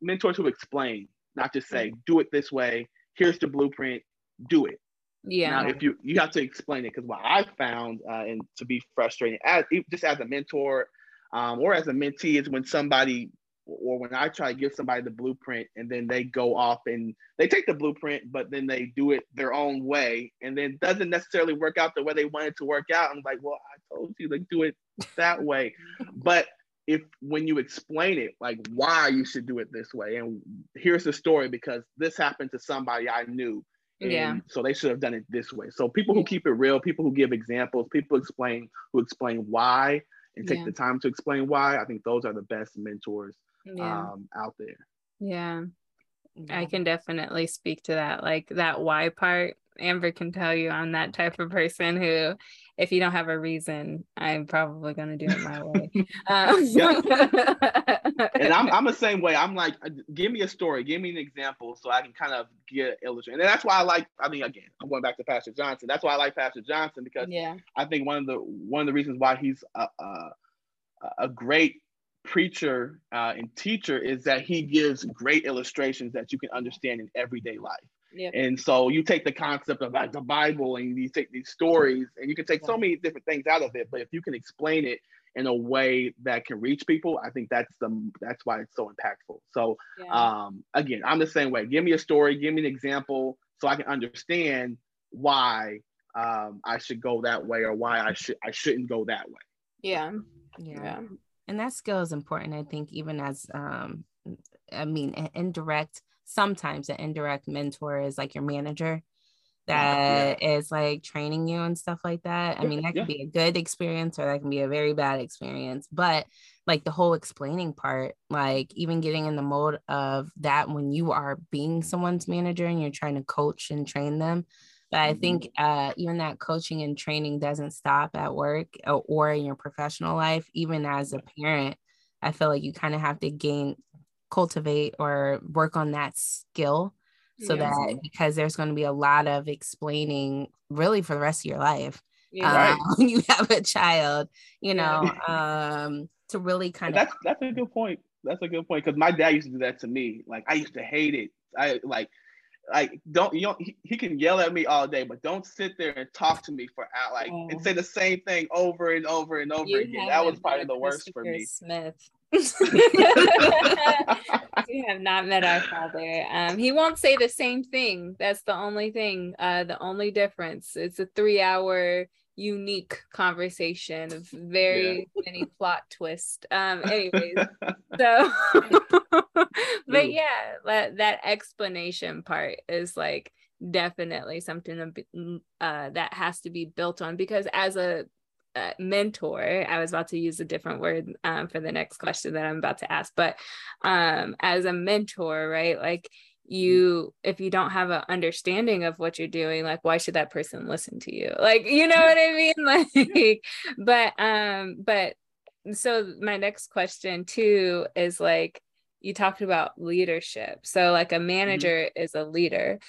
mentors who explain, not just say, do it this way. Here's the blueprint. Do it yeah. Now, if you you have to explain it, because what I found uh, and to be frustrating, as just as a mentor um, or as a mentee, is when somebody or when I try to give somebody the blueprint and then they go off and they take the blueprint, but then they do it their own way, and then doesn't necessarily work out the way they wanted to work out. I'm like, well, I told you to do it that way, but if when you explain it like why you should do it this way and here's the story because this happened to somebody i knew and yeah. So they should have done it this way. So people who keep it real, people who give examples, people explain who explain why and take yeah. the time to explain why. I think those are the best mentors yeah. um, out there. Yeah. I can definitely speak to that. Like that why part Amber can tell you I'm that type of person who, if you don't have a reason, I'm probably going to do it my way. Um, and I'm, I'm the same way. I'm like, uh, give me a story, give me an example so I can kind of get illustrated. And that's why I like, I mean, again, I'm going back to Pastor Johnson. That's why I like Pastor Johnson because yeah. I think one of the one of the reasons why he's a, a, a great preacher uh, and teacher is that he gives great illustrations that you can understand in everyday life. Yep. And so you take the concept of like the Bible and you take these stories and you can take so many different things out of it. But if you can explain it in a way that can reach people, I think that's the that's why it's so impactful. So yeah. um, again, I'm the same way. Give me a story, give me an example, so I can understand why um, I should go that way or why I should I shouldn't go that way. Yeah. Yeah. yeah. And that skill is important, I think, even as um, I mean, indirect sometimes an indirect mentor is like your manager that yeah. is like training you and stuff like that. I mean, that can yeah. be a good experience or that can be a very bad experience. But like the whole explaining part, like even getting in the mode of that when you are being someone's manager and you're trying to coach and train them. But I mm-hmm. think uh, even that coaching and training doesn't stop at work or, or in your professional life. Even as a parent, I feel like you kind of have to gain cultivate or work on that skill so yeah. that because there's going to be a lot of explaining really for the rest of your life yeah, um, when you have a child you know yeah. um to really kind of that's that's a good point. That's a good point because my dad used to do that to me. Like i used to hate it. I like like don't you know he, he can yell at me all day but don't sit there and talk to me for like oh. and say the same thing over and over and over you again. that was probably the worst for me. Smith you have not met our father. Um, he won't say the same thing. That's the only thing. Uh, the only difference. It's a three-hour unique conversation of very yeah. many plot twists. Um, anyways, so but yeah, that that explanation part is like definitely something uh, that has to be built on because as a uh, mentor i was about to use a different word um, for the next question that i'm about to ask but um, as a mentor right like you if you don't have an understanding of what you're doing like why should that person listen to you like you know what i mean like but um but so my next question too is like you talked about leadership. So like a manager mm-hmm. is a leader.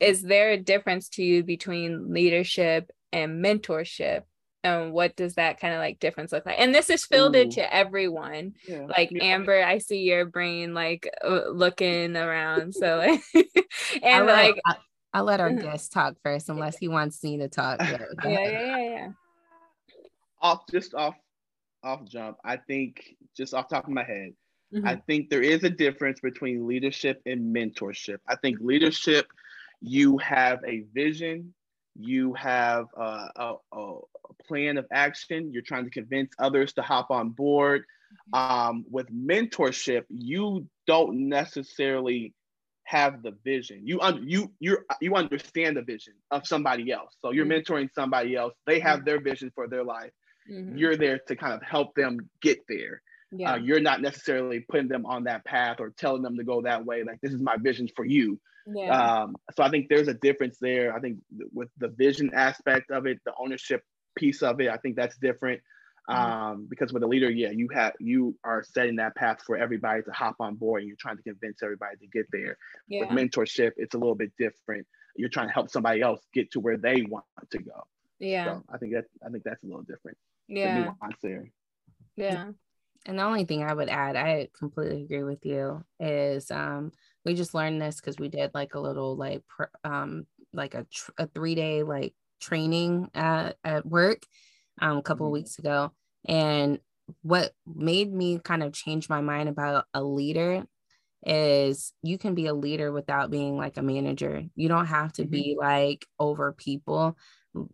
Is there a difference to you between leadership and mentorship? And what does that kind of like difference look like? And this is filled Ooh. into everyone. Yeah. Like yeah. Amber, I see your brain like uh, looking around. So like, and I'll like, let, I'll, let our guest talk first, unless he wants me to talk. yeah, yeah, yeah, yeah. Off, just off, off jump. I think just off top of my head, Mm-hmm. I think there is a difference between leadership and mentorship. I think leadership, you have a vision, you have a, a, a plan of action, you're trying to convince others to hop on board. Mm-hmm. Um, with mentorship, you don't necessarily have the vision. You un- you you you understand the vision of somebody else. So you're mm-hmm. mentoring somebody else. They have mm-hmm. their vision for their life. Mm-hmm. You're there to kind of help them get there. Yeah. Uh, you're not necessarily putting them on that path or telling them to go that way. Like this is my vision for you. Yeah. Um, so I think there's a difference there. I think with the vision aspect of it, the ownership piece of it, I think that's different. Mm-hmm. Um, because with a leader, yeah, you have you are setting that path for everybody to hop on board, and you're trying to convince everybody to get there. Yeah. With mentorship, it's a little bit different. You're trying to help somebody else get to where they want to go. Yeah, so I think that I think that's a little different. Yeah, the there. Yeah. And the only thing I would add, I completely agree with you, is um, we just learned this because we did like a little like um, like a, tr- a three day like training at, at work um, a couple mm-hmm. of weeks ago. And what made me kind of change my mind about a leader is you can be a leader without being like a manager. You don't have to mm-hmm. be like over people.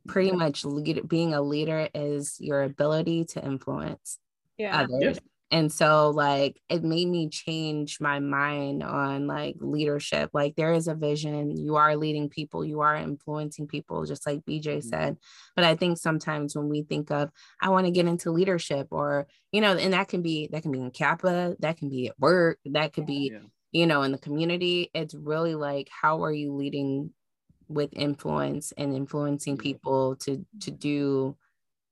Pretty much lead, being a leader is your ability to influence yeah. others. And so like it made me change my mind on like leadership. Like there is a vision, you are leading people, you are influencing people, just like BJ mm-hmm. said. But I think sometimes when we think of I want to get into leadership or you know, and that can be that can be in Kappa, that can be at work, that could be, yeah. you know, in the community. It's really like how are you leading with influence and influencing people to to do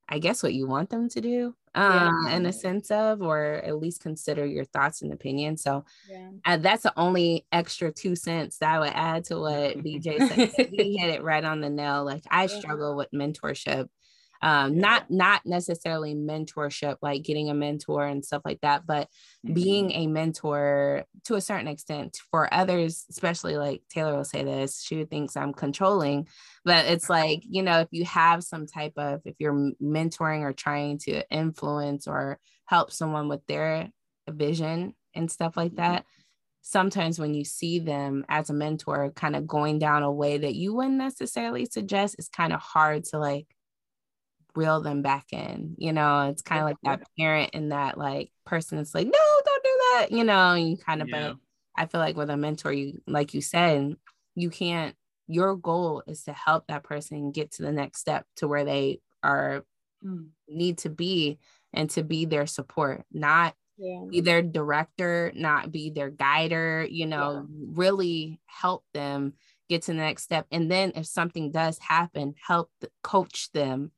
I guess what you want them to do yeah. in a sense of, or at least consider your thoughts and opinions. So yeah. uh, that's the only extra two cents that I would add to what BJ said. he hit it right on the nail. Like I struggle with mentorship um not not necessarily mentorship like getting a mentor and stuff like that but mm-hmm. being a mentor to a certain extent for others especially like taylor will say this she thinks i'm controlling but it's like you know if you have some type of if you're mentoring or trying to influence or help someone with their vision and stuff like mm-hmm. that sometimes when you see them as a mentor kind of going down a way that you wouldn't necessarily suggest it's kind of hard to like reel them back in. You know, it's kind of like that parent and that like person that's like, no, don't do that. You know, you kind of, yeah. but I feel like with a mentor, you like you said, you can't. Your goal is to help that person get to the next step to where they are mm. need to be and to be their support, not yeah. be their director, not be their guider. You know, yeah. really help them get to the next step. And then if something does happen, help coach them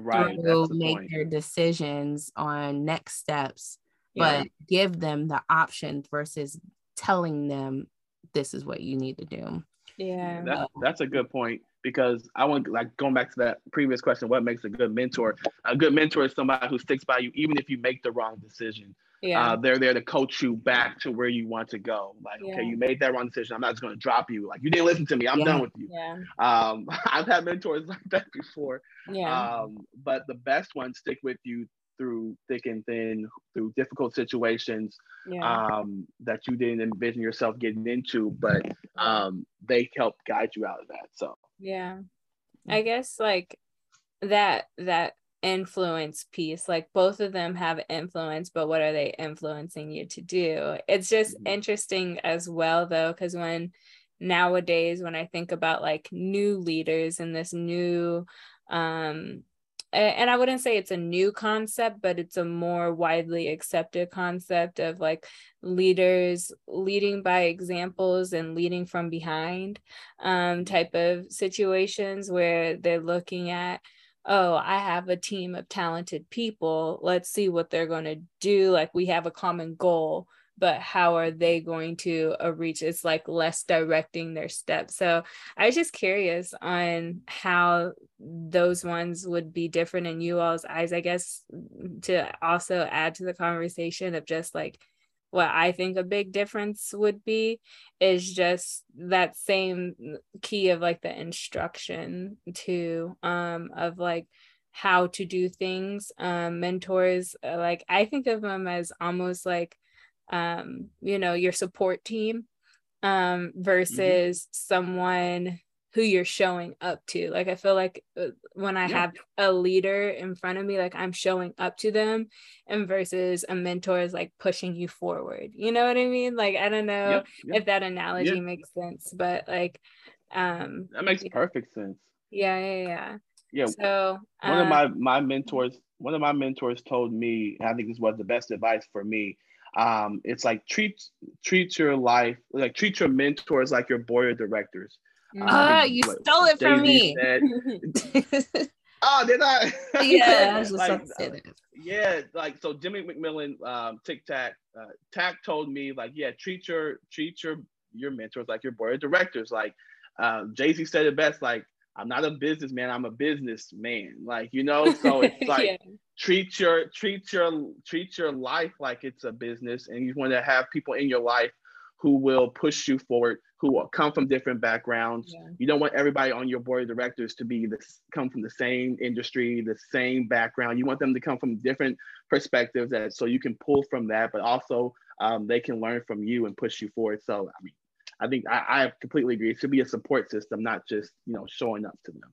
right to make point. their decisions on next steps yeah. but give them the option versus telling them this is what you need to do yeah that's, that's a good point because i want like going back to that previous question what makes a good mentor a good mentor is somebody who sticks by you even if you make the wrong decision yeah. Uh, they're there to coach you back to where you want to go. Like, yeah. okay, you made that wrong decision. I'm not just going to drop you. Like, you didn't listen to me. I'm yeah. done with you. Yeah. Um, I've had mentors like that before. Yeah. Um, but the best ones stick with you through thick and thin, through difficult situations yeah. um, that you didn't envision yourself getting into, but um, they help guide you out of that. So. Yeah. I guess like that that influence piece like both of them have influence but what are they influencing you to do it's just mm-hmm. interesting as well though because when nowadays when i think about like new leaders and this new um and i wouldn't say it's a new concept but it's a more widely accepted concept of like leaders leading by examples and leading from behind um type of situations where they're looking at oh, I have a team of talented people. Let's see what they're going to do. Like we have a common goal, but how are they going to uh, reach? It's like less directing their steps. So I was just curious on how those ones would be different in you all's eyes, I guess, to also add to the conversation of just like, what I think a big difference would be is just that same key of like the instruction to um of like how to do things um mentors uh, like I think of them as almost like um you know your support team um mm-hmm. versus mm-hmm. someone who you're showing up to. Like I feel like uh, when I yeah. have a leader in front of me, like I'm showing up to them, and versus a mentor is like pushing you forward. You know what I mean? Like I don't know yep, yep. if that analogy yep. makes sense, but like um that makes perfect sense. Yeah, yeah, yeah. Yeah. So one um, of my my mentors, one of my mentors told me, I think this was the best advice for me. Um, it's like treat treat your life like treat your mentors like your board of directors Ah, uh, you stole it from me. oh, did I? Yeah, I was just like, say that. Yeah, like so Jimmy McMillan, um, Tic Tac, uh, Tac told me like, yeah, treat your treat your your mentors like your board of directors. Like uh, Jay Z said it best, like I'm not a businessman, I'm a businessman. Like you know, so it's like yeah. treat your treat your treat your life like it's a business, and you want to have people in your life who will push you forward, who will come from different backgrounds. Yeah. You don't want everybody on your board of directors to be this come from the same industry, the same background. You want them to come from different perspectives that so you can pull from that, but also um, they can learn from you and push you forward. So I mean, I think I, I completely agree. It should be a support system, not just you know showing up to them.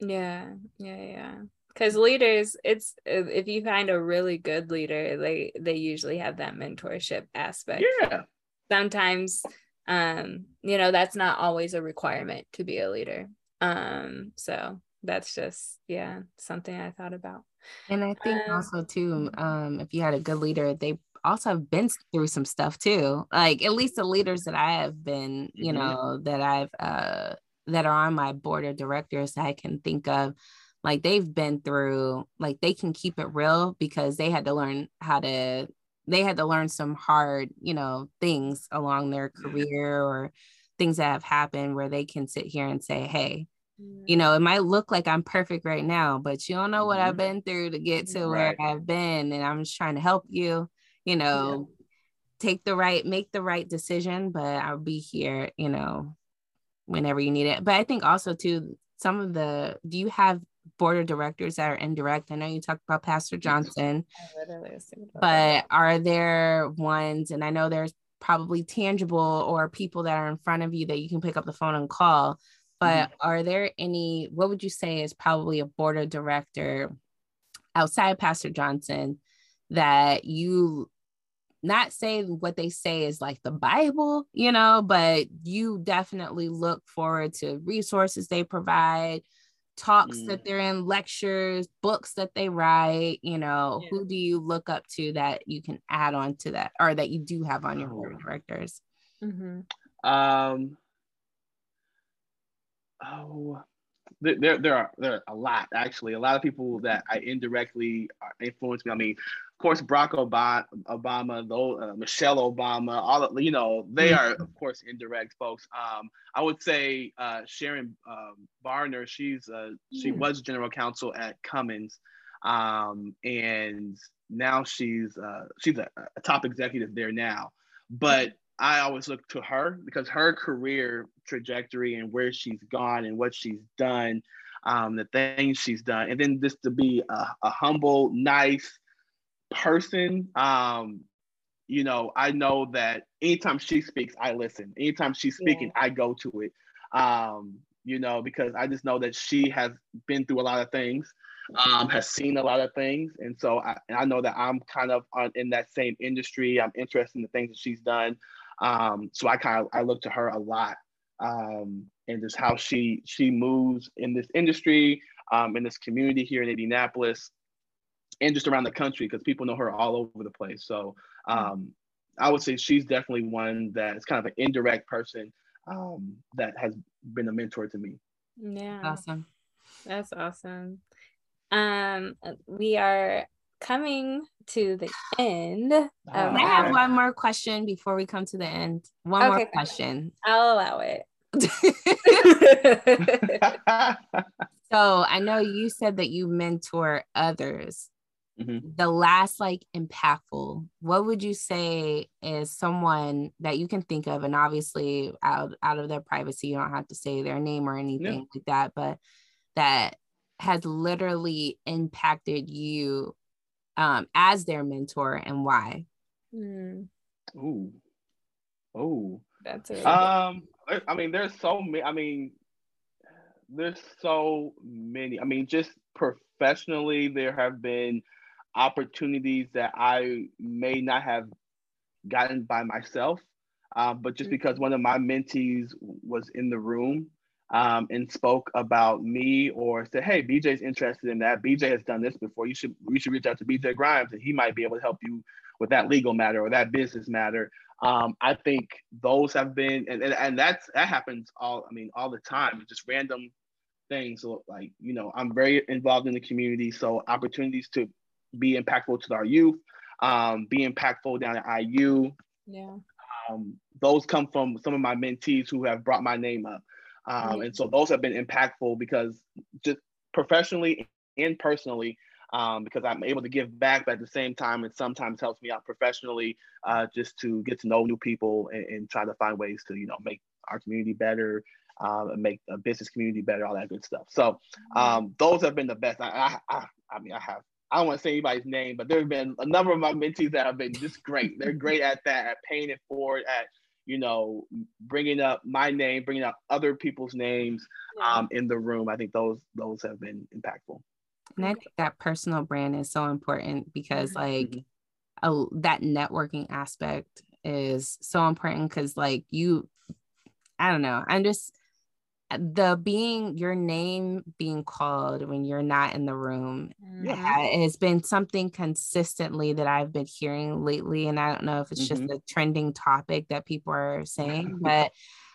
Yeah, yeah, yeah because leaders it's if you find a really good leader they they usually have that mentorship aspect yeah sometimes um you know that's not always a requirement to be a leader. Um so that's just yeah something i thought about. And i think um, also too um if you had a good leader they also have been through some stuff too. Like at least the leaders that i have been you mm-hmm. know that i've uh that are on my board of directors that i can think of like they've been through like they can keep it real because they had to learn how to they had to learn some hard, you know, things along their career or things that have happened where they can sit here and say, hey, you know, it might look like I'm perfect right now, but you don't know what I've mm-hmm. been through to get to right. where I've been. And I'm just trying to help you, you know, yeah. take the right, make the right decision, but I'll be here, you know, whenever you need it. But I think also too, some of the do you have board of directors that are indirect? I know you talked about Pastor Johnson, but are there ones, and I know there's probably tangible or people that are in front of you that you can pick up the phone and call, but mm-hmm. are there any, what would you say is probably a board of director outside Pastor Johnson that you not say what they say is like the Bible, you know, but you definitely look forward to resources they provide, talks mm. that they're in, lectures, books that they write, you know, yeah. who do you look up to that you can add on to that or that you do have on your board of directors? Mm-hmm. Um, oh, there, there are there are a lot actually. A lot of people that I indirectly influence me. I mean, of course, Barack Obama, Obama, though uh, Michelle Obama, all of you know, they are of course indirect folks. Um, I would say uh, Sharon um, Barner, she's uh, she mm. was general counsel at Cummins, um, and now she's uh, she's a, a, top executive there now. But I always look to her because her career trajectory and where she's gone and what she's done, um, the things she's done, and then just to be a, a humble, nice person, um, you know, I know that anytime she speaks, I listen. Anytime she's speaking, yeah. I go to it. Um, you know, because I just know that she has been through a lot of things, um, has seen a lot of things, and so I, and I know that I'm kind of on, in that same industry. I'm interested in the things that she's done, um, so I kind of I look to her a lot, um, and just how she she moves in this industry, um, in this community here in Indianapolis and just around the country because people know her all over the place. So um, I would say she's definitely one that's kind of an indirect person um, that has been a mentor to me. Yeah. Awesome. That's awesome. um, we are coming to the end. Of I have one more question before we come to the end? One Okay, more question. I'll allow it. so I know you said that you mentor others. Mhm. The last like impactful, what would you say is someone that you can think of? And obviously out out of their privacy, you don't have to say their name or anything like that, but that has literally impacted you um, as their mentor and why? Hmm, Ooh. Oh. that's a really Um, I- I mean, there's so many. I mean, there's so many. I mean, just professionally, there have been opportunities that I may not have gotten by myself, uh, but just Mhm. because one of my mentees was in the room um, and spoke about me or said, "Hey, BJ's interested in that. BJ has done this before. You should you should reach out to BJ Grimes, and he might be able to help you with that legal matter or that business matter." um, I think those have been, and, and, and that's, that happens all, I mean, all the time, just random things. So like, you know, I'm very involved in the community. So opportunities to be impactful to our youth, um, be impactful down at IU. yeah. Um, those come from some of my mentees who have brought my name up. Um, and so those have been impactful because just professionally and personally, um, because I'm able to give back, but at the same time, it sometimes helps me out professionally uh, just to get to know new people and, and try to find ways to, you know, make our community better, um, and make a business community better, all that good stuff. So um, those have been the best. I, I, I, I mean, I have. I don't want to say anybody's name, but there have been a number of my mentees that have been just great. They're great at that, at paying it forward, at you know, bringing up my name, bringing up other people's names um, in the room. I think those those have been impactful. And I think that personal brand is so important because Mhm. like a, that networking aspect is so important because like you I don't know. I'm just the being your name being called when you're not in the room Mhm. ha- has been something consistently that I've been hearing lately. And I don't know if it's just a trending topic that people are saying, but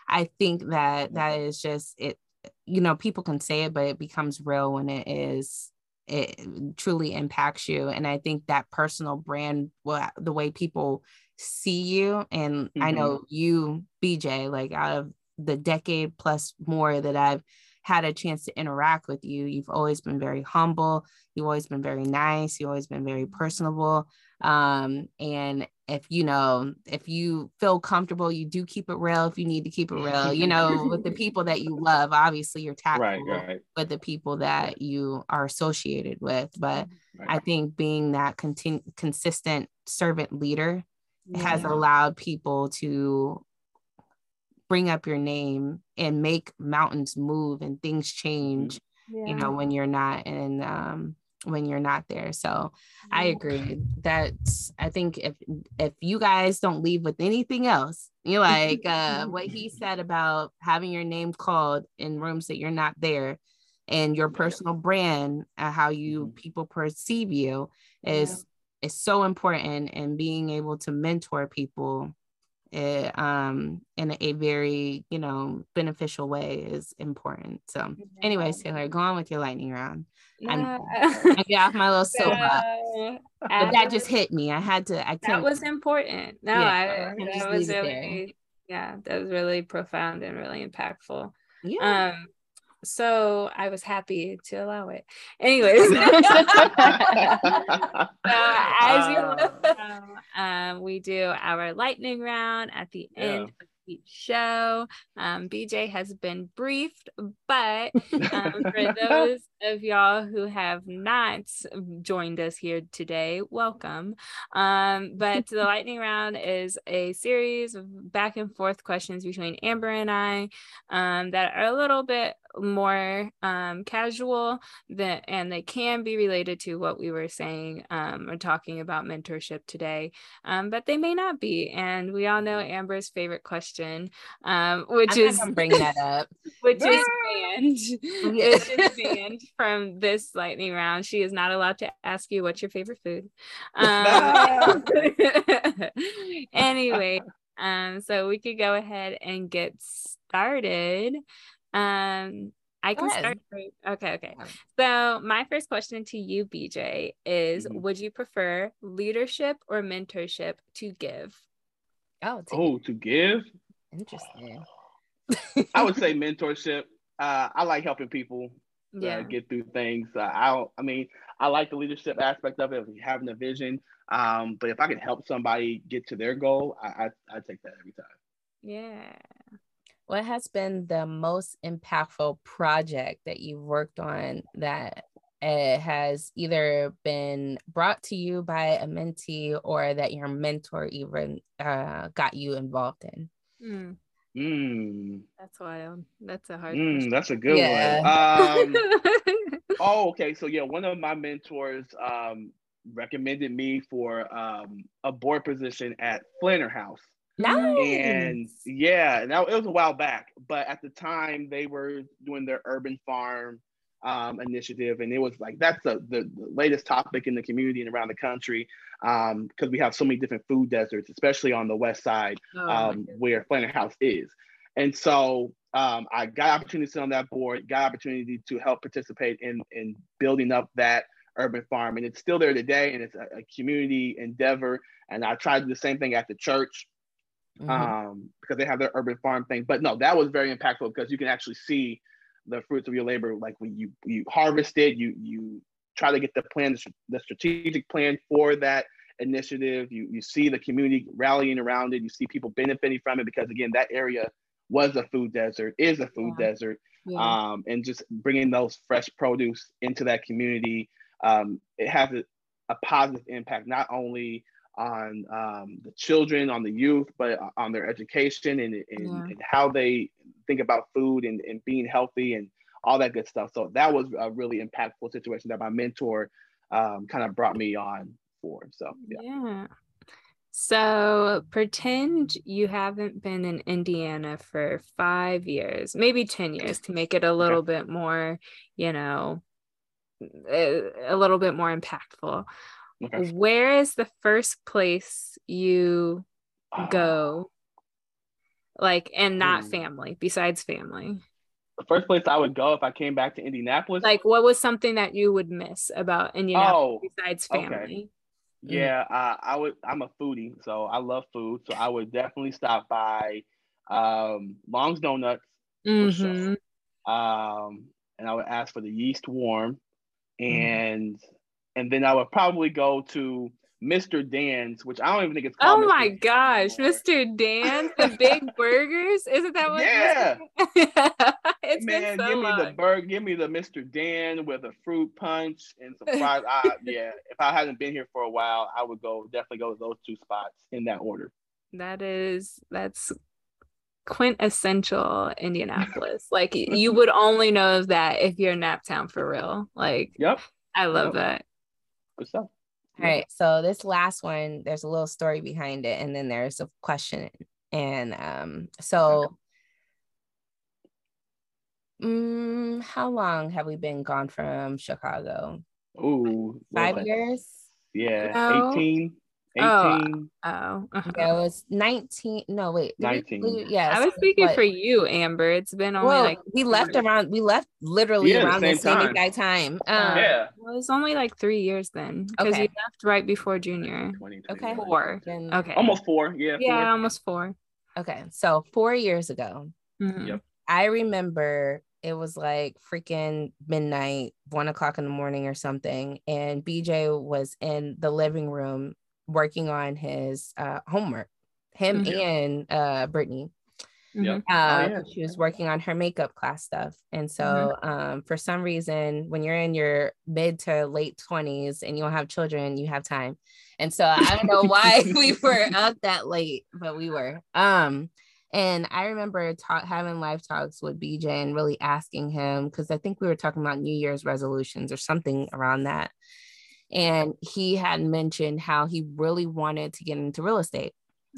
I think that that is just it. You know, people can say it, but it becomes real when it is. It truly impacts you, and I think that personal brand, well, the way people see you, and I Mhm. know you, BJ, like out of the decade plus more that I've had a chance to interact with you. You've always been very humble. You've always been very nice. You've always been very personable. Um, and if you know, if you feel comfortable, you do keep it real. If you need to keep it real, you know, with the people that you love, obviously you're tactful Right, right, with the people that you are associated with. But right. I think being that contin- consistent servant leader has allowed people to bring up your name and make mountains move and things change you know when you're not and um when you're not there. So i agree. That's i think if if you guys don't leave with anything else you like uh what he said about having your name called in rooms that you're not there and your personal brand uh, how you Mhm. people perceive you is is so important and being able to mentor people eh, um in a very you know beneficial way is important. So anyways taylor go on with your lightning round. I'm- i get off my little soapbox. So, but that just hit me. I had to i that was important. No, Yeah, I, I that was really, yeah, that was really profound and really impactful. yeah. Um, so I was happy to allow it. Anyways, so as you Ah. know, um, we do our lightning round at the Yeah. end of each show. Um, BJ has been briefed, but um, for those of y'all who have not joined us here today, welcome. Um, but the lightning round is a series of back and forth questions between Amber and I um, that are a little bit more um, casual that and they can be related to what we were saying um, or talking about mentorship today um, but they may not be and we all know amber's favorite question um, which I'm is bring that up. which is banned which is banned from this lightning round. She is not allowed to ask you what's your favorite food. Um, anyway um so we could go ahead and get started um I can start. Okay, okay. So my first question to you, BJ, is Mhm. would you prefer leadership or mentorship to give? Oh, to Oh, to give, interesting. I would say mentorship. Uh, I like helping people uh, Yeah. get through things. Uh, I I mean, I like the leadership aspect of it, having a vision. Um, but if I can help somebody get to their goal, I I, I take that every time. Yeah. What has been the most impactful project that you've worked on that uh, has either been brought to you by a mentee or that your mentor even uh, got you involved in? Mm, Mm, that's wild. That's a hard mm, that's a good Yeah. one. Um, question. oh, okay. So yeah, one of my mentors um, recommended me for um, a board position at Flanner House. Nice. and yeah, now it was a while back, but at the time they were doing their urban farm um, initiative, and it was like that's the, the, the latest topic in the community and around the country because we have so many different food deserts, especially on the west side Oh um, where Flanner House is. And so um, I got opportunity to sit on that board, got opportunity to help participate in in building up that urban farm, and it's still there today, and it's a, a community endeavor. And I tried to do the same thing at the church Mhm. um, because they have their urban farm thing. But no, that was very impactful because you can actually see the fruits of your labor. Like when you you harvest it, you you try to get the plan, the strategic plan for that initiative. You you see the community rallying around it. You see people benefiting from it because again, that area was a food desert, is a food Yeah. desert, Yeah. um, and just bringing those fresh produce into that community, um, it has a, a positive impact not only on um, the children, on the youth, but on their education and, and, Yeah. and how they think about food and, and being healthy and all that good stuff. So that was a really impactful situation that my mentor um, kind of brought me on for. So yeah. Yeah. So pretend you haven't been in Indiana for five years, maybe 10 years to make it a little bit more, you know, a, a little bit more impactful. Okay. Where is the first place you go? Like, and not Ooh. family, besides family. The first place I would go if I came back to Indianapolis. Like, what was something that you would miss about Indianapolis oh, besides okay. family? Yeah, uh, I would. I'm a foodie, so I love food. So I would definitely stop by um, Long's Donuts, for sure. Um, and I would ask for the yeast warm, Mm-hmm. And then I would probably go to Mr. Dan's, which I don't even think it's Oh called. Mr. my Dan's gosh, anymore. Mr. Dan, the big burgers. Isn't that what? Yeah. It's Man, so give me long. the burger, give me the Mr. Dan with a fruit punch and some fries. I, yeah, if I hadn't been here for a while, I would go definitely go to those two spots in that order. That is that's quintessential Indianapolis. like you would only know that if you're in Naptown for real. Like Yep, I love Yep. that. Good stuff. All right. So this last one, there's a little story behind it, and then there's a question. And um, so mm, how long have we been gone from Chicago? Ooh, Five years? Yeah, No. 18, Oh, 18. Oh, uh-huh. Yeah, it was 19. No, wait. did we 19. leave- Yeah. I was speaking what- for you, Amber. It's been only Well, like we left around, we left literally Yeah, around the same same time. exact time. Um, yeah, well, it was only like three years then because Okay. you left right before junior. 20, Okay. Four. then- Okay. Almost four. Yeah, Yeah, four. almost four. Okay. So four years ago, Mhm. Yep. I remember it was like freaking midnight, one o'clock in the morning or something. And BJ was in the living room working on his uh, homework. Him Mhm. and uh, Brittany. Mhm. Uh, yeah. She was working on her makeup class stuff. And so, um, for some reason, when you're in your mid to late 20s and you don't have children, you have time. And so, I don't know why we were up that late, but we were. Um, and I remember ta- having live talks with BJ and really asking him because I think we were talking about New Year's resolutions or something around that. And he had mentioned how he really wanted to get into real estate.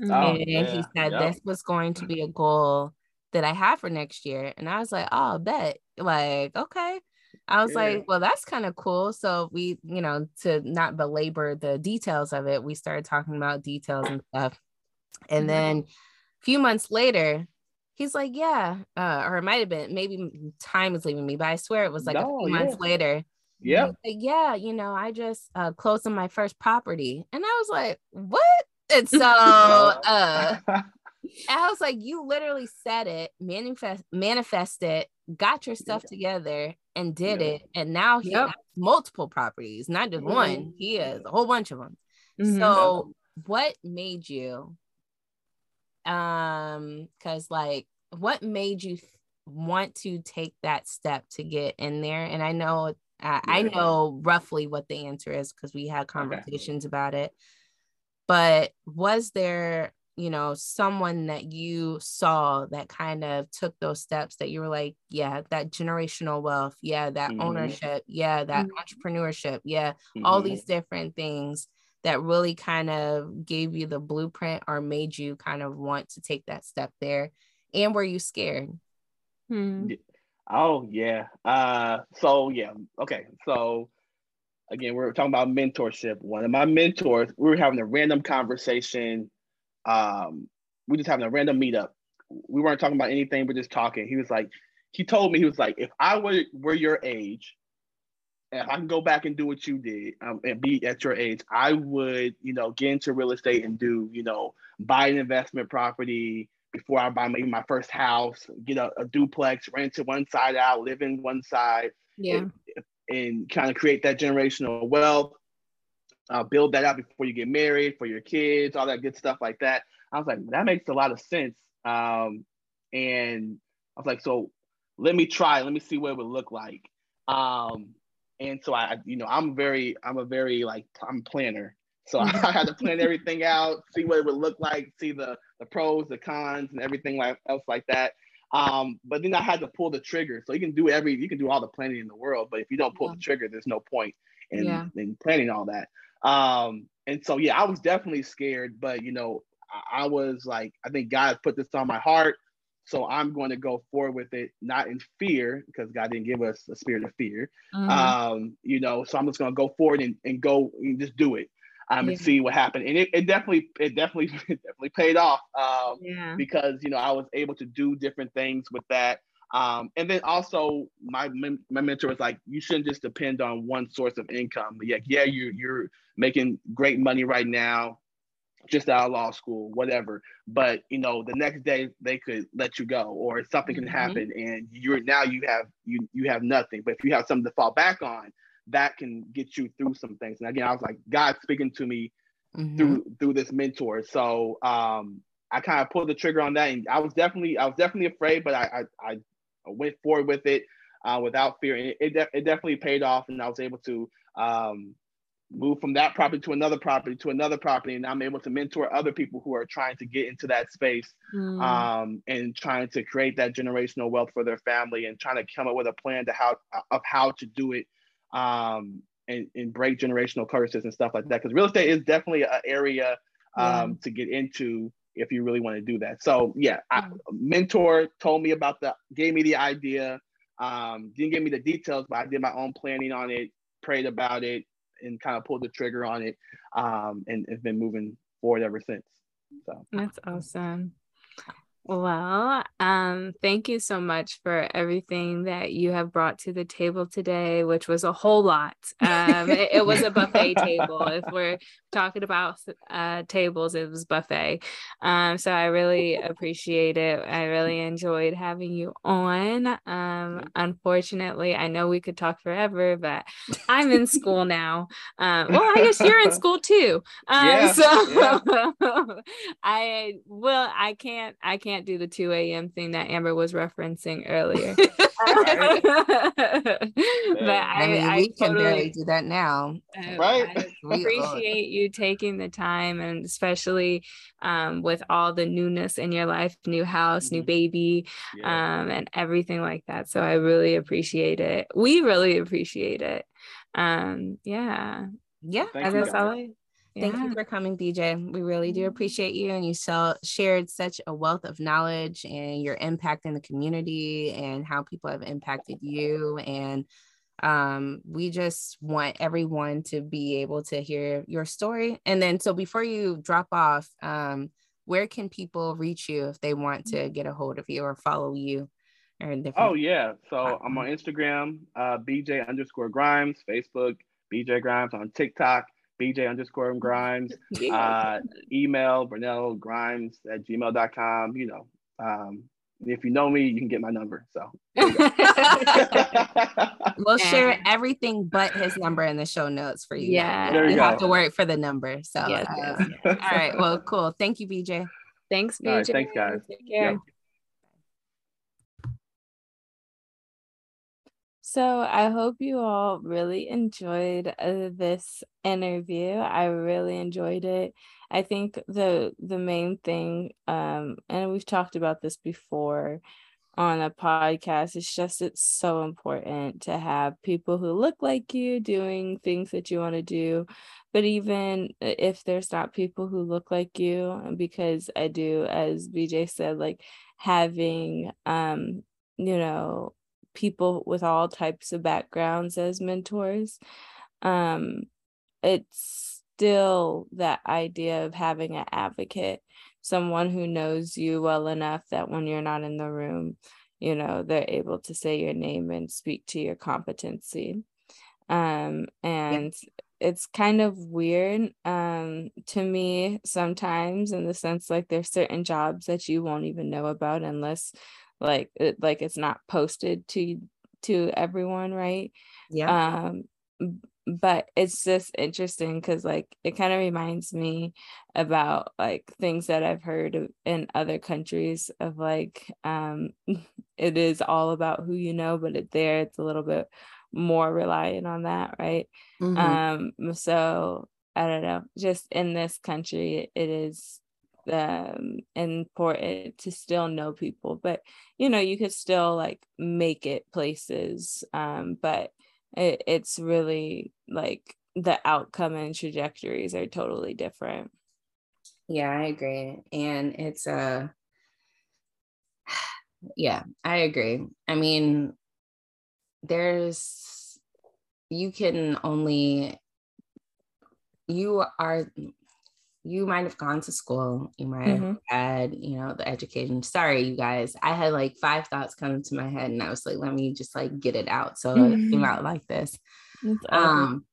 Oh, and he said yep. this was going to be a goal that I have for next year. And I was like, oh, bet. Like, okay. I was Yeah. like, well, that's kind of cool. So we, you know, to not belabor the details of it, we started talking about details and stuff. And Mhm. then a few months later, he's like, yeah, uh, or it might have been maybe time is leaving me, but I swear it was like a No, few months later. Yeah. Like, yeah, you know, I just uh, closed on my first property, and I was like, what? And so, uh, I was like, you literally said it, manifest, manifest it, got your stuff together, and did Yeah. it, and now he Yep. has multiple properties, not just Mhm. one. He has a whole bunch of them. Mhm. So, what made you? Um, because like, what made you want to take that step to get in there? And I know, I, I know roughly what the answer is because we had conversations about it. But was there, you know, someone that you saw that kind of took those steps that you were like, yeah, that generational wealth, yeah, that Mhm. ownership, yeah, that Mhm. entrepreneurship, yeah, all Mhm. these different things that really kind of gave you the blueprint or made you kind of want to take that step there and were you scared. Oh yeah. Uh so yeah. Okay. So again, we're talking about mentorship. One of my mentors, we were having a random conversation. Um, we just having a random meetup. We weren't talking about anything, we're just talking. He was like, he told me, he was like, if I were were your age, and if I can go back and do what you did um, and be at your age, I would, you know, get into real estate and do, you know, buy an investment property before I buy maybe my first house, get a, a duplex, rent it one side out, live in one side, Yeah. and kind of create that generational wealth. Uh, build that out before you get married for your kids, all that good stuff like that. I was like, that makes a lot of sense. Um, and I was like, so let me try, let me see what it would look like. Um, and so I, you know, I'm very, I'm a very like, I'm a planner. So I had to plan everything out, see what it would look like, see the the pros, the cons, and everything like else like that. Um, but then I had to pull the trigger. So you can do every, you can do all the planning in the world, but if you don't pull Yeah. the trigger, there's no point in, Yeah. in planning all that. Um, and so yeah, I was definitely scared, but you know, I, I was like, I think God put this on my heart, so I'm going to go forward with it, not in fear, because God didn't give us a spirit of fear. Mhm. Um, you know, so I'm just gonna go forward and, and go and just do it. Um, and Yeah. see what happened. And it, it definitely, it definitely, it definitely paid off. Um, yeah. because you know I was able to do different things with that. Um, and then also my my mentor was like, you shouldn't just depend on one source of income. Like, yeah, you you're making great money right now, just out of law school, whatever. But you know, the next day they could let you go, or something can Mhm. happen, and you're now you have you you have nothing. But if you have something to fall back on, that can get you through some things. And again, I was like, God speaking to me Mhm. through through this mentor. So um, I kind of pulled the trigger on that, and I was definitely I was definitely afraid, but I I, I went forward with it uh, without fear, and it it, de- it definitely paid off, and I was able to um, move from that property to another property to another property, and I'm able to mentor other people who are trying to get into that space Mm. um, and trying to create that generational wealth for their family and trying to come up with a plan to how of how to do it um, and, and break generational curses and stuff like that. Because real estate is definitely an area um, to get into if you really want to do that. So yeah, I, a mentor told me about the, gave me the idea, um, didn't give me the details, but I did my own planning on it, prayed about it, and kind of pulled the trigger on it, um, and have been moving forward ever since. So That's awesome. Well, um, thank you so much for everything that you have brought to the table today, which was a whole lot. Um, it, it was a buffet table. If we're talking about uh, tables, it was buffet. Um, so I really appreciate it. I really enjoyed having you on. Um, unfortunately, I know we could talk forever, but I'm in school now. Um, well, I guess you're in school too. Um, Yeah, so I will. I can't. I can't do the 2 a.m. thing that Amber was referencing earlier. but I, I mean, I we can totally- barely do that now. uh, Right? I appreciate you taking the time and especially um, with all the newness in your life, new house, new Mhm. baby, yeah. um, and everything like that. So I really appreciate it. We really appreciate it. Um, yeah. Yeah. Thank I you, guess all guys. I- Thank yeah. you for coming, BJ. We really do appreciate you. And you so, shared such a wealth of knowledge and your impact in the community and how people have impacted you. And um, we just want everyone to be able to hear your story. And then, so before you drop off, um, where can people reach you if they want to get a hold of you or follow you? Or Oh yeah. So I'm on Instagram, uh, BJ underscore Grimes, Facebook, BJ Grimes on TikTok, BJ underscore Grimes, uh, email Burnell Grimes at gmail.com. You know, um, if you know me, you can get my number. So we'll share everything but his number in the show notes for you. Yeah. There You you have to work for the number. So Yes, uh, yes, all right. Well, cool. Thank you, BJ. Thanks, BJ. All right, thanks, guys. Take care. Yep. So I hope you all really enjoyed uh, this interview. I really enjoyed it. I think the the main thing, um, and we've talked about this before on a podcast, it's just it's so important to have people who look like you doing things that you want to do. But even if there's not people who look like you, because I do, as BJ said, like having um, you know, people with all types of backgrounds as mentors. Um it's still that idea of having an advocate someone who knows you well enough that when you're not in the room you know they're able to say your name and speak to your competency. Um and it's kind of weird um to me sometimes in the sense like there's certain jobs that you won't even know about unless like it, like it's not posted to to everyone right Yeah. um but it's just interesting because like it kind of reminds me about like things that i've heard of in other countries of like um it is all about who you know but it there it's a little bit more reliant on that right Mhm. um so i don't know just in this country it is um important to still know people but you know you could still like make it places um but it, it's really like the outcome and trajectories are totally different Yeah, I agree. And it's uh yeah, I agree. I mean, there's you can only you are you might have gone to school, you might have Mhm. had, you know, the education. Sorry, you guys. I had like five thoughts come into my head and I was like, let me just like get it out. So it came out like this good. um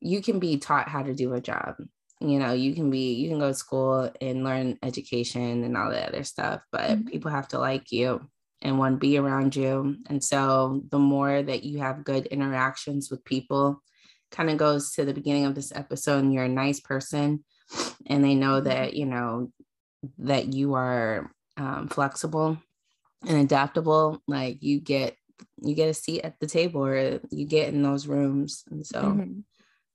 you can be taught how to do a job you know you can be you can go to school and learn education and all that other stuff but Mhm. people have to like you and want to be around you and so the more that you have good interactions with people kind of goes to the beginning of this episode and you're a nice person and they know Mhm. that you know that you are um, flexible and adaptable like you get you get a seat at the table or you get in those rooms and so Mhm.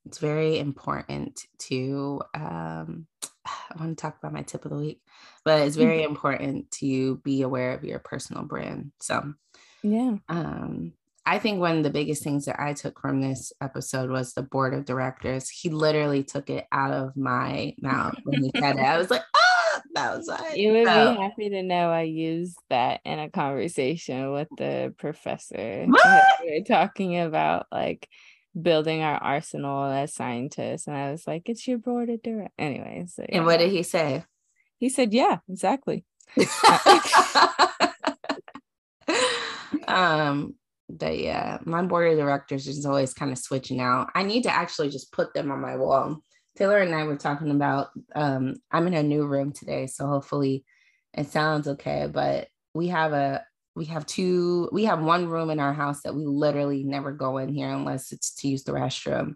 it's very important to um i want to talk about my tip of the week but it's very important to be aware of your personal brand so yeah um i think one of the biggest things that i took from this episode was the board of directors. He literally took it out of my mouth when he said it. I was like ah! That was it. You would So- be happy to know i used that in a conversation with the professor What? we were talking about like building our arsenal as scientists. And i was like it's your board of directors. anyway so and what did he say? He said yeah exactly. Um but yeah my board of directors is always kind of switching out. I need to actually just put them on my wall. Tayler and i were talking about um i'm in a new room today so hopefully it sounds okay but we have a we have two we have one room in our house that we literally never go in here unless it's to use the restroom.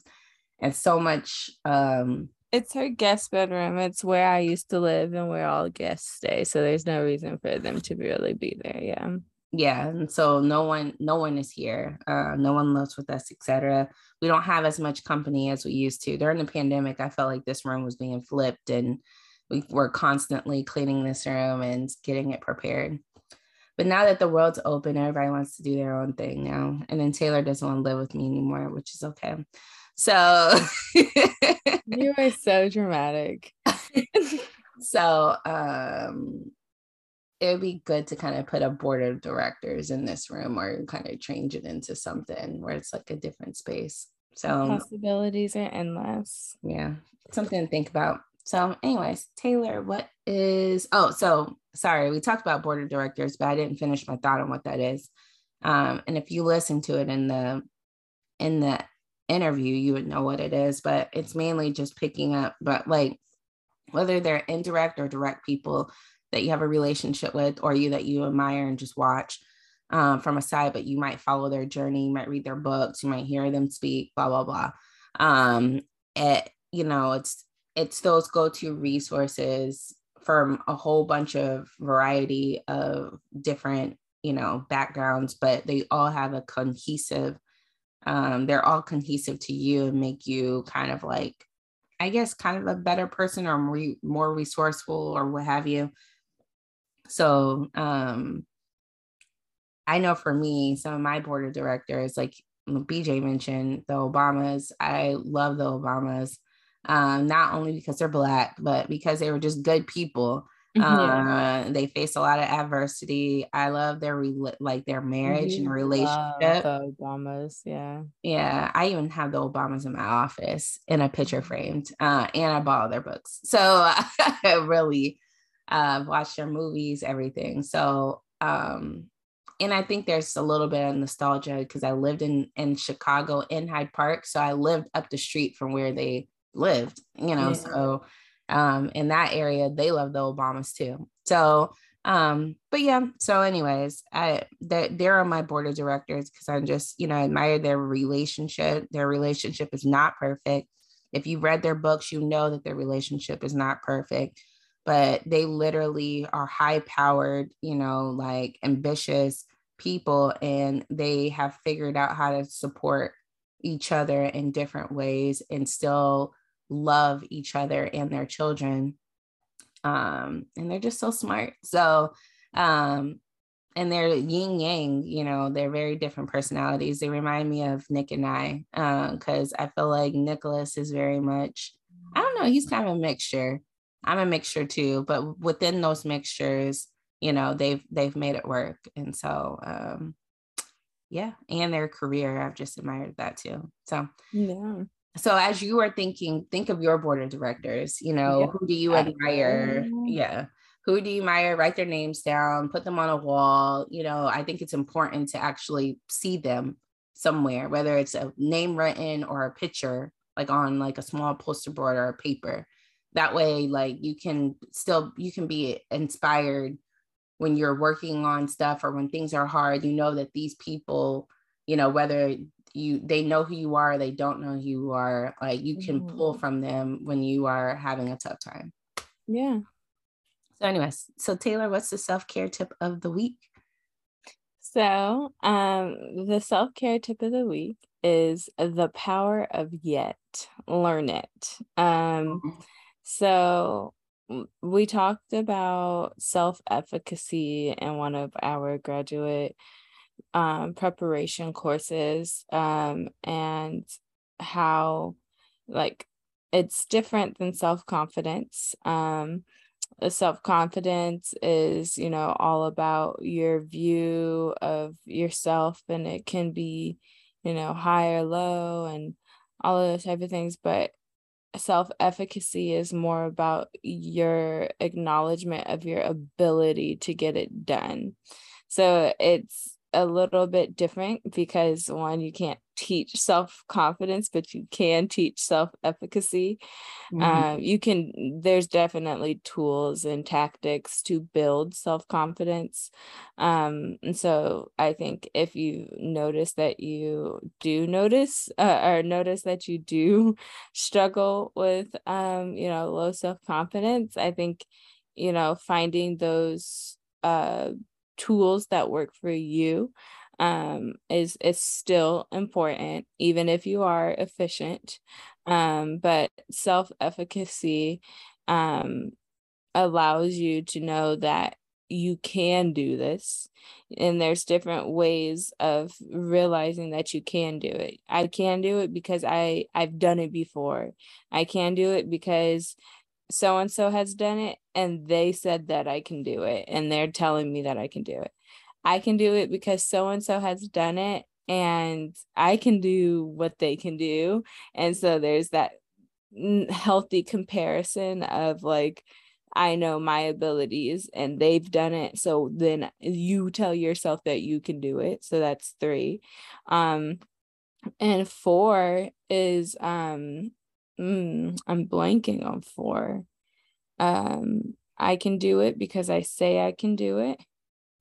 And so much um it's her guest bedroom. It's where i used to live and where all guests stay so there's no reason for them to really be there yeah yeah and so no one no one is here uh no one lives with us etc we don't have as much company as we used to. During the pandemic i felt like this room was being flipped and we were constantly cleaning this room and getting it prepared. But now that the world's open everybody wants to do their own thing now and then tayler doesn't want to live with me anymore which is okay. So you are so dramatic. So um it would be good to kind of put a board of directors in this room or kind of change it into something where it's like a different space. So possibilities are endless. Yeah something to think about. So, anyways, Tayler, what is oh, so sorry, we talked about board of directors, but I didn't finish my thought on what that is. Um, and if you listen to it in the in the interview, you would know what it is, but it's mainly just picking up, but like whether they're indirect or direct people that you have a relationship with or you that you admire and just watch um, from a side, but you might follow their journey, you might read their books, you might hear them speak, blah, blah, blah. Um, it, you know, it's it's those go-to resources from a whole bunch of variety of different, you know, backgrounds, but they all have a cohesive, um, they're all cohesive to you and make you kind of like, I guess, kind of a better person or more, more resourceful or what have you. So um, I know for me, some of my board of directors, like BJ mentioned, the Obamas, I love the Obamas. Um, not only because they're black, but because they were just good people. Mm-hmm. Uh, they faced a lot of adversity. I love their re- like their marriage and relationship. the Obamas, yeah, yeah. I even have the Obamas in my office in a picture mm-hmm. framed, uh, and I bought all their books. So I really uh, watched their movies, everything. So, um, and I think there's a little bit of nostalgia because I lived in in Chicago in Hyde Park, so I lived up the street from where they lived. You know, yeah. so um, in that area, they love the Obamas too. So, um, but yeah. So, anyways, I they're, they're on my board of directors because I'm just you know I admire their relationship. Their relationship is not perfect. If you read their books, you know that their relationship is not perfect but they literally are high powered, you know, like ambitious people, and they have figured out how to support each other in different ways and still love each other and their children. Um, and they're just so smart. So, um, and they're yin yang, you know, they're very different personalities. They remind me of Nick and I, because uh, I feel like Nicholas is very much, I don't know, he's kind of a mixture. I'm a mixture too, but within those mixtures, you know, they've they've made it work. And so um yeah, and their career, I've just admired that too. So yeah. So as you are thinking, think of your board of directors, you know, yeah. who do you admire? Yeah. Who do you admire? Write their names down, put them on a wall. You know, I think it's important to actually see them somewhere, whether it's a name written or a picture, like on like a small poster board or a paper that way like you can still you can be inspired when you're working on stuff or when things are hard. You know that these people you know whether you they know who you are they don't know who you are like you can mm-hmm. pull from them when you are having a tough time. Yeah. So anyways so tayler what's the self-care tip of the week? So um the self-care tip of the week is the power of yet. Learn it. Um mm-hmm so we talked about self efficacy in one of our graduate um, preparation courses um, and how, like, it's different than self confidence. Um, self confidence is, you know, all about your view of yourself, and it can be, you know, high or low and all of those type of things. But self efficacy is more about your acknowledgement of your ability to get it done. So it's a little bit different because one, you can't teach self confidence, but you can teach self efficacy. Mm-hmm. Um, you can, there's definitely tools and tactics to build self confidence. Um, and so I think if you notice that you do notice uh, or notice that you do struggle with, um, you know, low self confidence, I think, you know, finding those uh, tools that work for you um, is is still important, even if you are efficient. Um, but self efficacy um, allows you to know that you can do this and there's different ways of realizing that you can do it i can do it because i i've done it before i can do it because so and so has done it and they said that I can do it and they're telling me that I can do it. I can do it because so and so has done it and I can do what they can do. And so there's that healthy comparison of like I know my abilities and they've done it. So then you tell yourself that you can do it. So that's three. Um, and four is um mm, I'm blanking on four. Um, I can do it because I say I can do it.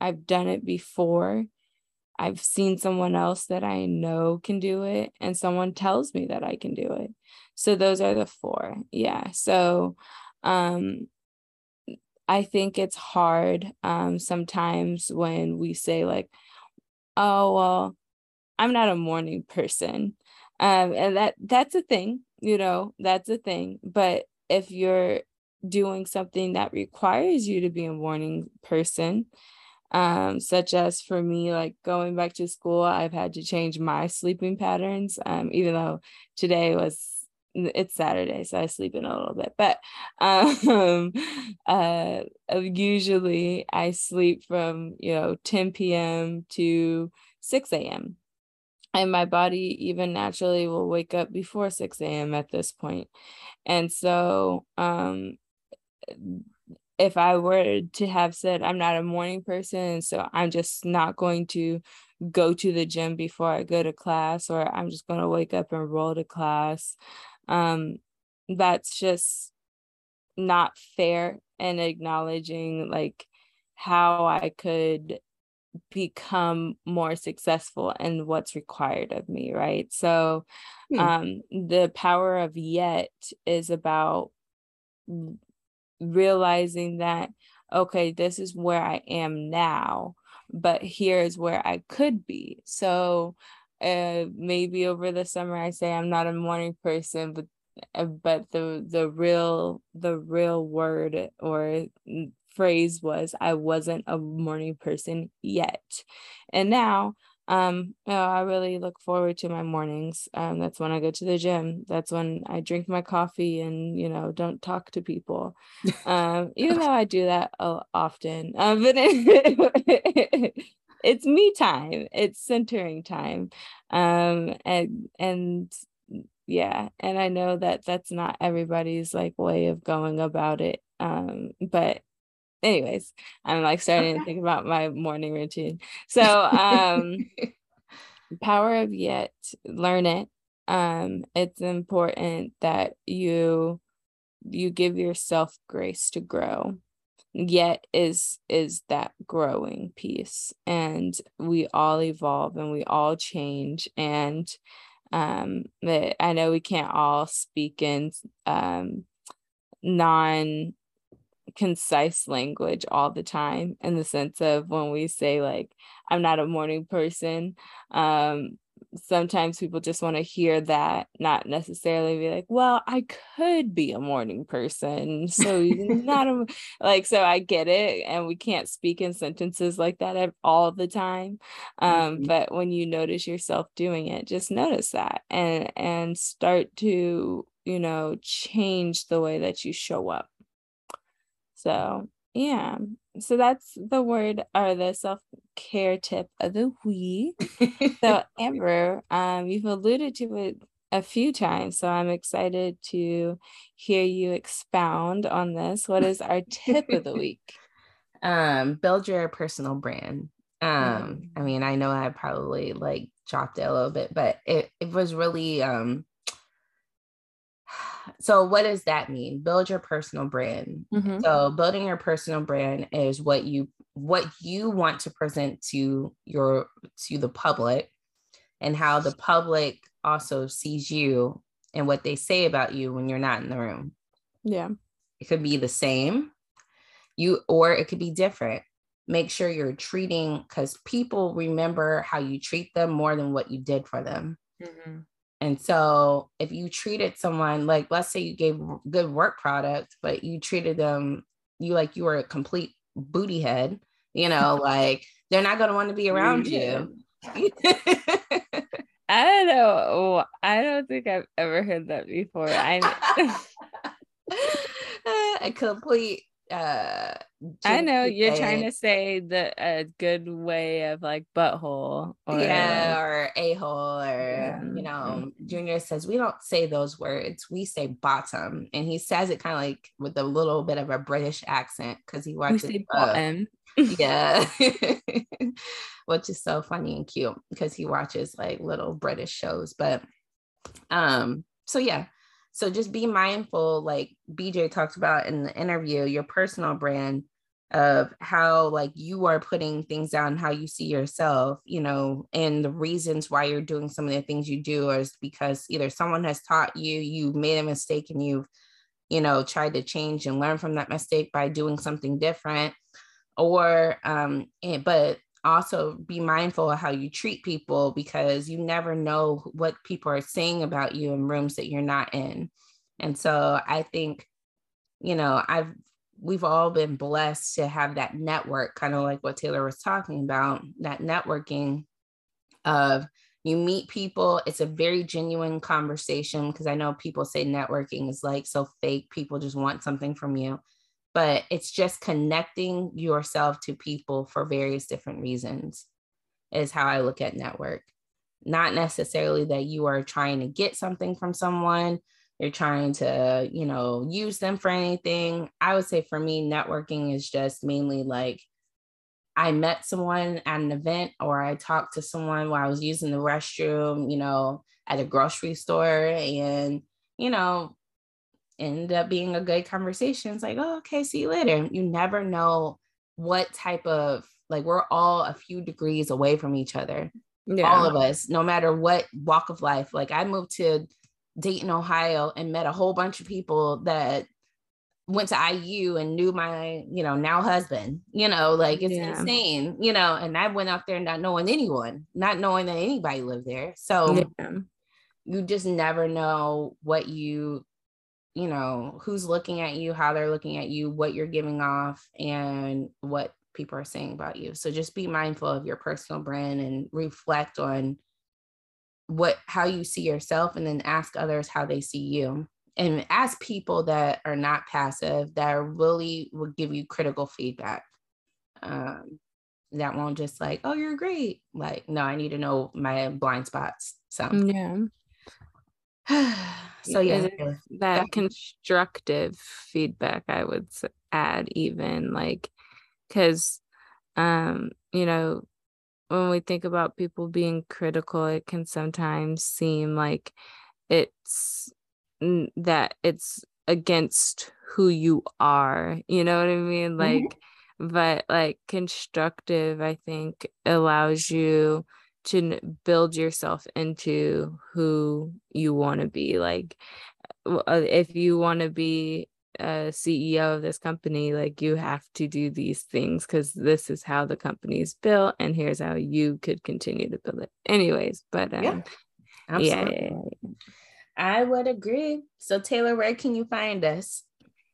I've done it before. I've seen someone else that I know can do it, and someone tells me that I can do it. So those are the four. Yeah. So um I think it's hard um sometimes when we say like, oh well, I'm not a morning person. Um, and that that's a thing, you know, that's a thing. But if you're doing something that requires you to be a morning person, um, such as for me, like going back to school, I've had to change my sleeping patterns, um, even though today was it's Saturday, so I sleep in a little bit. But um, uh, usually I sleep from you know 10 p.m. to 6 a.m and my body even naturally will wake up before 6 a.m at this point. And so um if i were to have said i'm not a morning person so i'm just not going to go to the gym before i go to class or i'm just going to wake up and roll to class um that's just not fair and acknowledging like how i could become more successful and what's required of me right so hmm. um the power of yet is about realizing that okay this is where i am now but here's where i could be so uh, maybe over the summer i say i'm not a morning person but uh, but the the real the real word or phrase was I wasn't a morning person yet. And now um you know, I really look forward to my mornings. Um that's when I go to the gym. That's when I drink my coffee and you know don't talk to people. Um even though I do that often. Um but it, it's me time. It's centering time. Um and and yeah and i know that that's not everybody's like way of going about it um but anyways, I'm like starting to think about my morning routine. So um power of yet, learn it. Um, it's important that you you give yourself grace to grow yet is is that growing piece and we all evolve and we all change and um i know we can't all speak in um non concise language all the time in the sense of when we say like i'm not a morning person um sometimes people just want to hear that not necessarily be like well i could be a morning person so you're not a like so i get it and we can't speak in sentences like that all the time um mm-hmm. but when you notice yourself doing it just notice that and and start to you know change the way that you show up so yeah. So that's the word or the self-care tip of the week. so Amber, um, you've alluded to it a few times. So I'm excited to hear you expound on this. What is our tip of the week? Um, build your personal brand. Um, mm. I mean, I know I probably like dropped it a little bit, but it, it was really um so what does that mean? Build your personal brand. Mm-hmm. so building your personal brand is what you what you want to present to your to the public and how the public also sees you and what they say about you when you're not in the room. Yeah. It could be the same. You or it could be different. Make sure you're treating because people remember how you treat them more than what you did for them. Mm-hmm. And so if you treated someone like, let's say you gave good work product, but you treated them, you like you were a complete booty head, you know, like they're not going to want to be around you. I don't know. I don't think I've ever heard that before. I a complete uh I know you're trying it. to say the a good way of like butthole or yeah, or a hole, or Yeah. you know, Junior says we don't say those words, we say bottom, and he says it kind of like with a little bit of a British accent because he we watches. say uh, bottom. yeah, which is so funny and cute because he watches like little British shows, but um, so yeah. So just be mindful, like BJ talked about in the interview, your personal brand of how like you are putting things down, how you see yourself, you know, and the reasons why you're doing some of the things you do is because either someone has taught you, you made a mistake and you've, you know, tried to change and learn from that mistake by doing something different. Or um, and, but also be mindful of how you treat people because you never know what people are saying about you in rooms that you're not in. And so I think, you know, I've we've all been blessed to have that network, kind of like what Tayler was talking about, that networking of you meet people, it's a very genuine conversation because I know people say networking is like so fake, people just want something from you. But it's just connecting yourself to people for various different reasons, is how I look at network. Not necessarily that you are trying to get something from someone, you're trying to, you know, use them for anything. I would say for me, networking is just mainly like I met someone at an event or I talked to someone while I was using the restroom, you know, at a grocery store and, you know, ended up being a good conversation. It's like, oh, okay, see you later. You never know what type of like we're all a few degrees away from each other. Yeah. All of us, no matter what walk of life. Like I moved to Dayton, Ohio, and met a whole bunch of people that went to IU and knew my, you know, now husband, you know, like it's Yeah. insane, you know, and I went out there not knowing anyone, not knowing that anybody lived there. So yeah. you just never know what you, you know, who's looking at you, how they're looking at you, what you're giving off, and what people are saying about you. So just be mindful of your personal brand and reflect on what how you see yourself and then ask others how they see you. And ask people that are not passive that really will give you critical feedback. Um that won't just like oh you're great. Like no i need to know my blind spots. So. Yeah. so yeah is that constructive feedback i would add even like because um you know when we think about people being critical it can sometimes seem like it's that it's against who you are you know what i mean? Like but like constructive i think allows you to build yourself into who you want to be like uh, if you want to be a CEO of this company like you have to do these things cuz this is how the company is built and here's how you could continue to build it anyways but um, Yeah, absolutely. yeah. i would agree so tayler where can you find us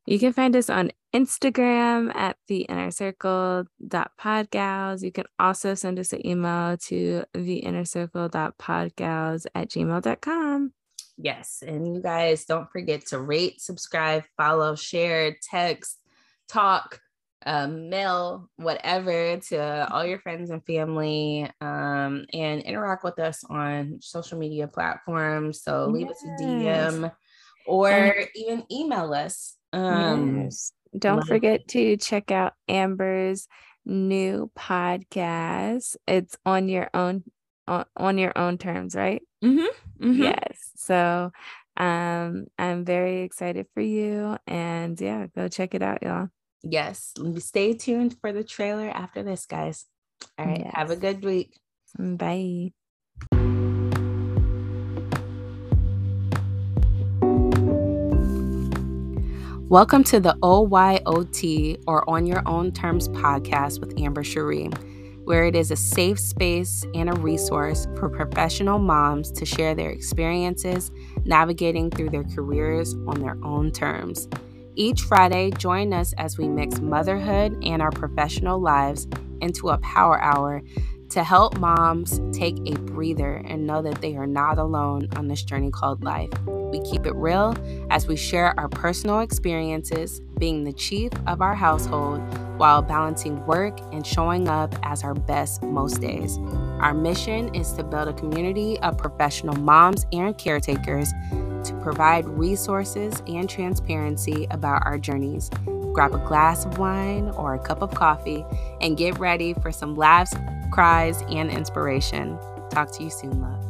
You can find us on Instagram at the inner circle dot podgals. You can also send us an email to the inner circle dot podgals at gmail.com. Yes. And you guys don't forget to rate, subscribe, follow, share, text, talk, um, mail, whatever to all your friends and family um, and interact with us on social media platforms. So leave us a DM or And- even email us. Um, Yes. Don't forget to check out Amber's new podcast. It's on your own on, on your own terms, right? mhm, mhm. Yes. So um I'm very excited for you and yeah, go check it out, y'all. Yes. Stay tuned for the trailer after this, guys. All right. Have a good week. Bye. Welcome to the OYOT or On Your Own Terms podcast with Amber Cherie, where it is a safe space and a resource for professional moms to share their experiences navigating through their careers on their own terms. Each Friday, join us as we mix motherhood and our professional lives into a power hour to help moms take a breather and know that they are not alone on this journey called life. We keep it real as we share our personal experiences being the chief of our household while balancing work and showing up as our best most days. Our mission is to build a community of professional moms and caretakers to provide resources and transparency about our journeys. Grab a glass of wine or a cup of coffee and get ready for some laughs, cries, and inspiration. Talk to you soon, love.